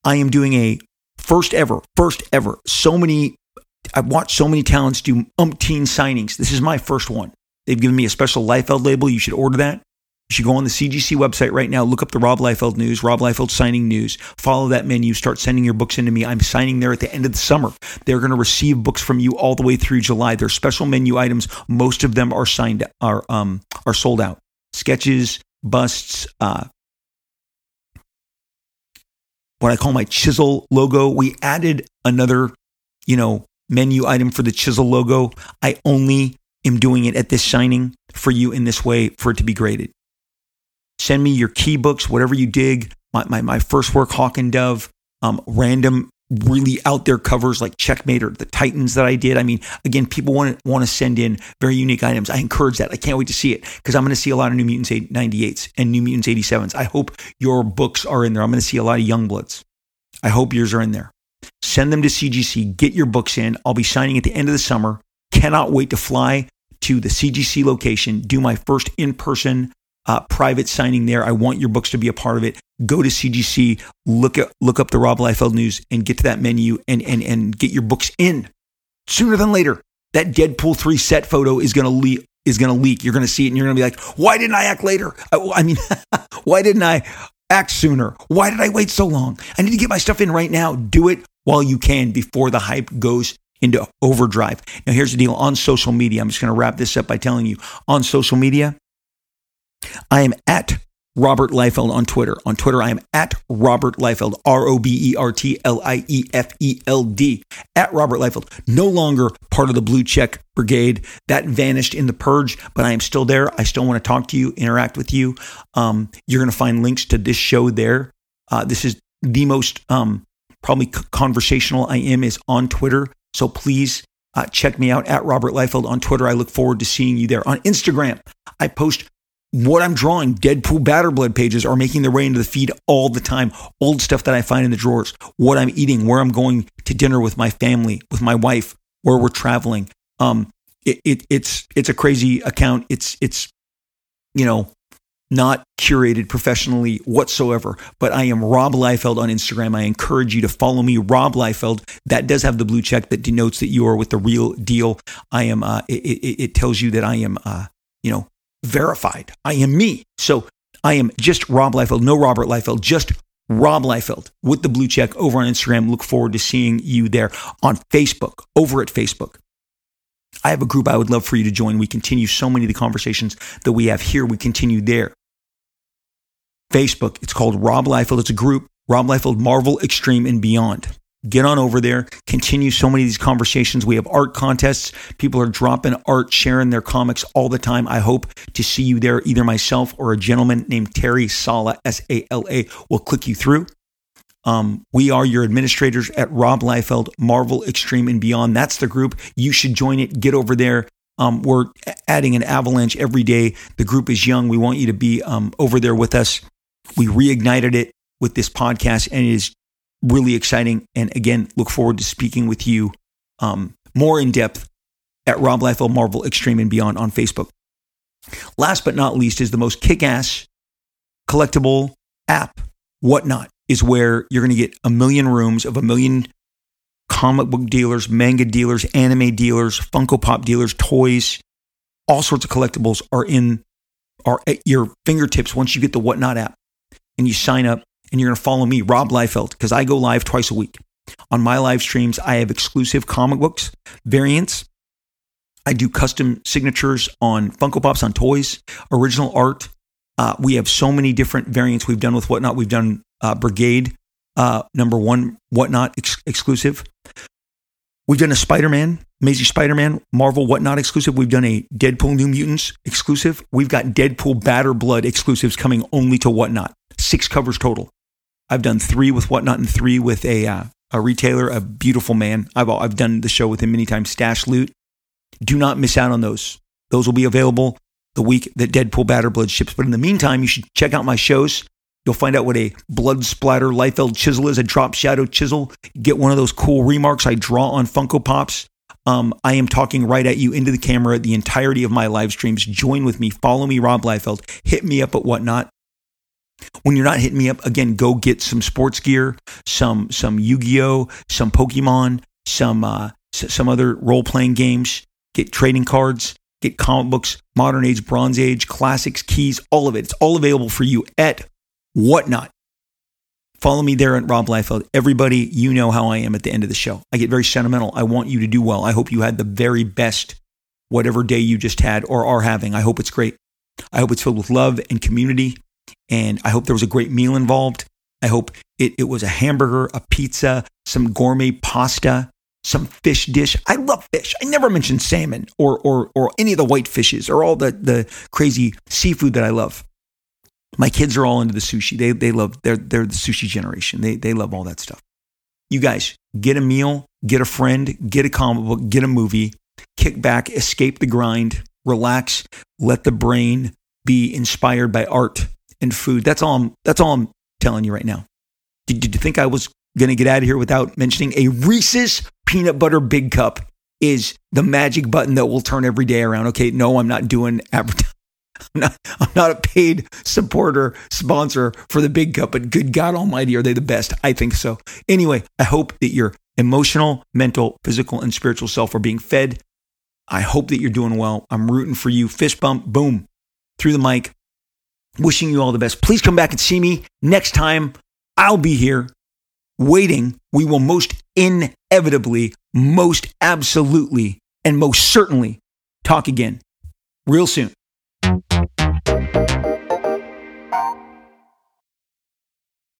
I am doing a first ever, first ever. So many, I've watched so many talents do umpteen signings. This is my first one. They've given me a special Liefeld label. You should order that. You should go on the CGC website right now, look up the Rob Liefeld news, Rob Liefeld signing news, follow that menu, start sending your books into me. I'm signing there at the end of the summer. They're going to receive books from you all the way through July. They're special menu items. Most of them are signed, are, um, are sold out. Sketches, busts, uh, what I call my chisel logo. We added another, you know, menu item for the chisel logo. I only am doing it at this signing for you in this way for it to be graded. Send me your key books, whatever you dig. My, my, my first work, Hawk and Dove, um, random, really out there covers like Checkmate or the Titans that I did. I mean, again, people want to want to send in very unique items. I encourage that. I can't wait to see it because I'm going to see a lot of New Mutants 98s and New Mutants 87s. I hope your books are in there. I'm going to see a lot of Young Youngbloods. I hope yours are in there. Send them to CGC. Get your books in. I'll be signing at the end of the summer. Cannot wait to fly to the CGC location, do my first in person uh, private signing there. I want your books to be a part of it. Go to CGC, look at look up the Rob Liefeld news, and get to that menu and and and get your books in sooner than later. That Deadpool three set photo is gonna leak. Is gonna leak. You're gonna see it, and you're gonna be like, "Why didn't I act later? I, I mean, *laughs* why didn't I act sooner? Why did I wait so long? I need to get my stuff in right now. Do it while you can before the hype goes into overdrive. Now, here's the deal on social media. I'm just going to wrap this up by telling you on social media, I am at Robert Liefeld on Twitter. On Twitter, I am at Robert Liefeld, R O B E R T L I E F E L D, at Robert Liefeld. No longer part of the blue check brigade. That vanished in the purge, but I am still there. I still want to talk to you, interact with you. Um, you're going to find links to this show there. Uh, this is the most um, probably conversational I am is on Twitter. So please uh, check me out at Robert Liefeld on Twitter. I look forward to seeing you there. On Instagram, I post what I'm drawing, Deadpool Bad Blood pages are making their way into the feed all the time. Old stuff that I find in the drawers, what I'm eating, where I'm going to dinner with my family, with my wife, where we're traveling. Um, it, it, it's it's a crazy account. It's it's you know not curated professionally whatsoever. But I am Rob Liefeld on Instagram. I encourage you to follow me, Rob Liefeld. That does have the blue check that denotes that you are with the real deal. I am. Uh, it, it, it tells you that I am. Uh, you know verified. I am me. So I am just Rob Liefeld, no Robert Liefeld, just Rob Liefeld with the blue check over on Instagram. Look forward to seeing you there on Facebook, over at Facebook. I have a group I would love for you to join. We continue so many of the conversations that we have here. We continue there. Facebook, it's called Rob Liefeld. It's a group, Rob Liefeld Marvel Extreme and Beyond. Get on over there, continue so many of these conversations. We have art contests. People are dropping art, sharing their comics all the time. I hope to see you there. Either myself or a gentleman named Terry Sala, S A L A, will click you through. Um, we are your administrators at Rob Liefeld, Marvel Extreme and Beyond. That's the group. You should join it. Get over there. Um, we're adding an avalanche every day. The group is young. We want you to be um, over there with us. We reignited it with this podcast, and it is really exciting. And again, look forward to speaking with you um, more in depth at Rob Liefeld Marvel Extreme and Beyond on Facebook. Last but not least is the most kick ass collectible app, Whatnot, is where you're going to get a million rooms of a million comic book dealers, manga dealers, anime dealers, Funko Pop dealers, toys, all sorts of collectibles are in are at your fingertips once you get the Whatnot app and you sign up and you're going to follow me, Rob Liefeld, because I go live twice a week. On my live streams, I have exclusive comic books, variants. I do custom signatures on Funko Pops, on toys, original art. Uh, we have so many different variants we've done with Whatnot. We've done uh, Brigade, uh, number one, Whatnot ex- exclusive. We've done a Spider Man, Amazing Spider Man, Marvel Whatnot exclusive. We've done a Deadpool New Mutants exclusive. We've got Deadpool Bad Blood exclusives coming only to Whatnot. Six covers total. I've done three with Whatnot and three with a uh, a retailer, a beautiful man. I've I've done the show with him many times. Stash Loot. Do not miss out on those. Those will be available the week that Deadpool Bad Blood ships. But in the meantime, you should check out my shows. You'll find out what a blood splatter Liefeld chisel is, a drop shadow chisel. Get one of those cool remarques I draw on Funko Pops. Um, I am talking right at you into the camera the entirety of my live streams. Join with me. Follow me, Rob Liefeld. Hit me up at whatnot. When you're not hitting me up, again, go get some sports gear, some some Yu-Gi-Oh, some Pokemon, some uh, some other role-playing games. Get trading cards, get comic books, modern age, bronze age, classics, keys, all of it. It's all available for you at whatnot. Follow me there at Rob Liefeld. Everybody, you know how I am at the end of the show. I get very sentimental. I want you to do well. I hope you had the very best, whatever day you just had or are having. I hope it's great. I hope it's filled with love and community. And I hope there was a great meal involved. I hope it, it was a hamburger, a pizza, some gourmet pasta, some fish dish. I love fish. I never mentioned salmon or, or, or any of the white fishes or all the, the crazy seafood that I love. My kids are all into the sushi. They, they love, they're, they're the sushi generation. They, they love all that stuff. You guys get a meal, get a friend, get a comic book, get a movie, kick back, escape the grind, relax, let the brain be inspired by art and food. That's all I'm, that's all I'm telling you right now. Did, did you think I was going to get out of here without mentioning a Reese's peanut butter big cup is the magic button that will turn every day around. Okay, no, I'm not doing advertising. *laughs* I'm not, I'm not a paid supporter, sponsor for the big cup, but good God Almighty, are they the best? I think so. Anyway, I hope that your emotional, mental, physical, and spiritual self are being fed. I hope that you're doing well. I'm rooting for you. Fist bump, boom, through the mic. Wishing you all the best. Please come back and see me next time. I'll be here waiting. We will most inevitably, most absolutely, and most certainly talk again real soon.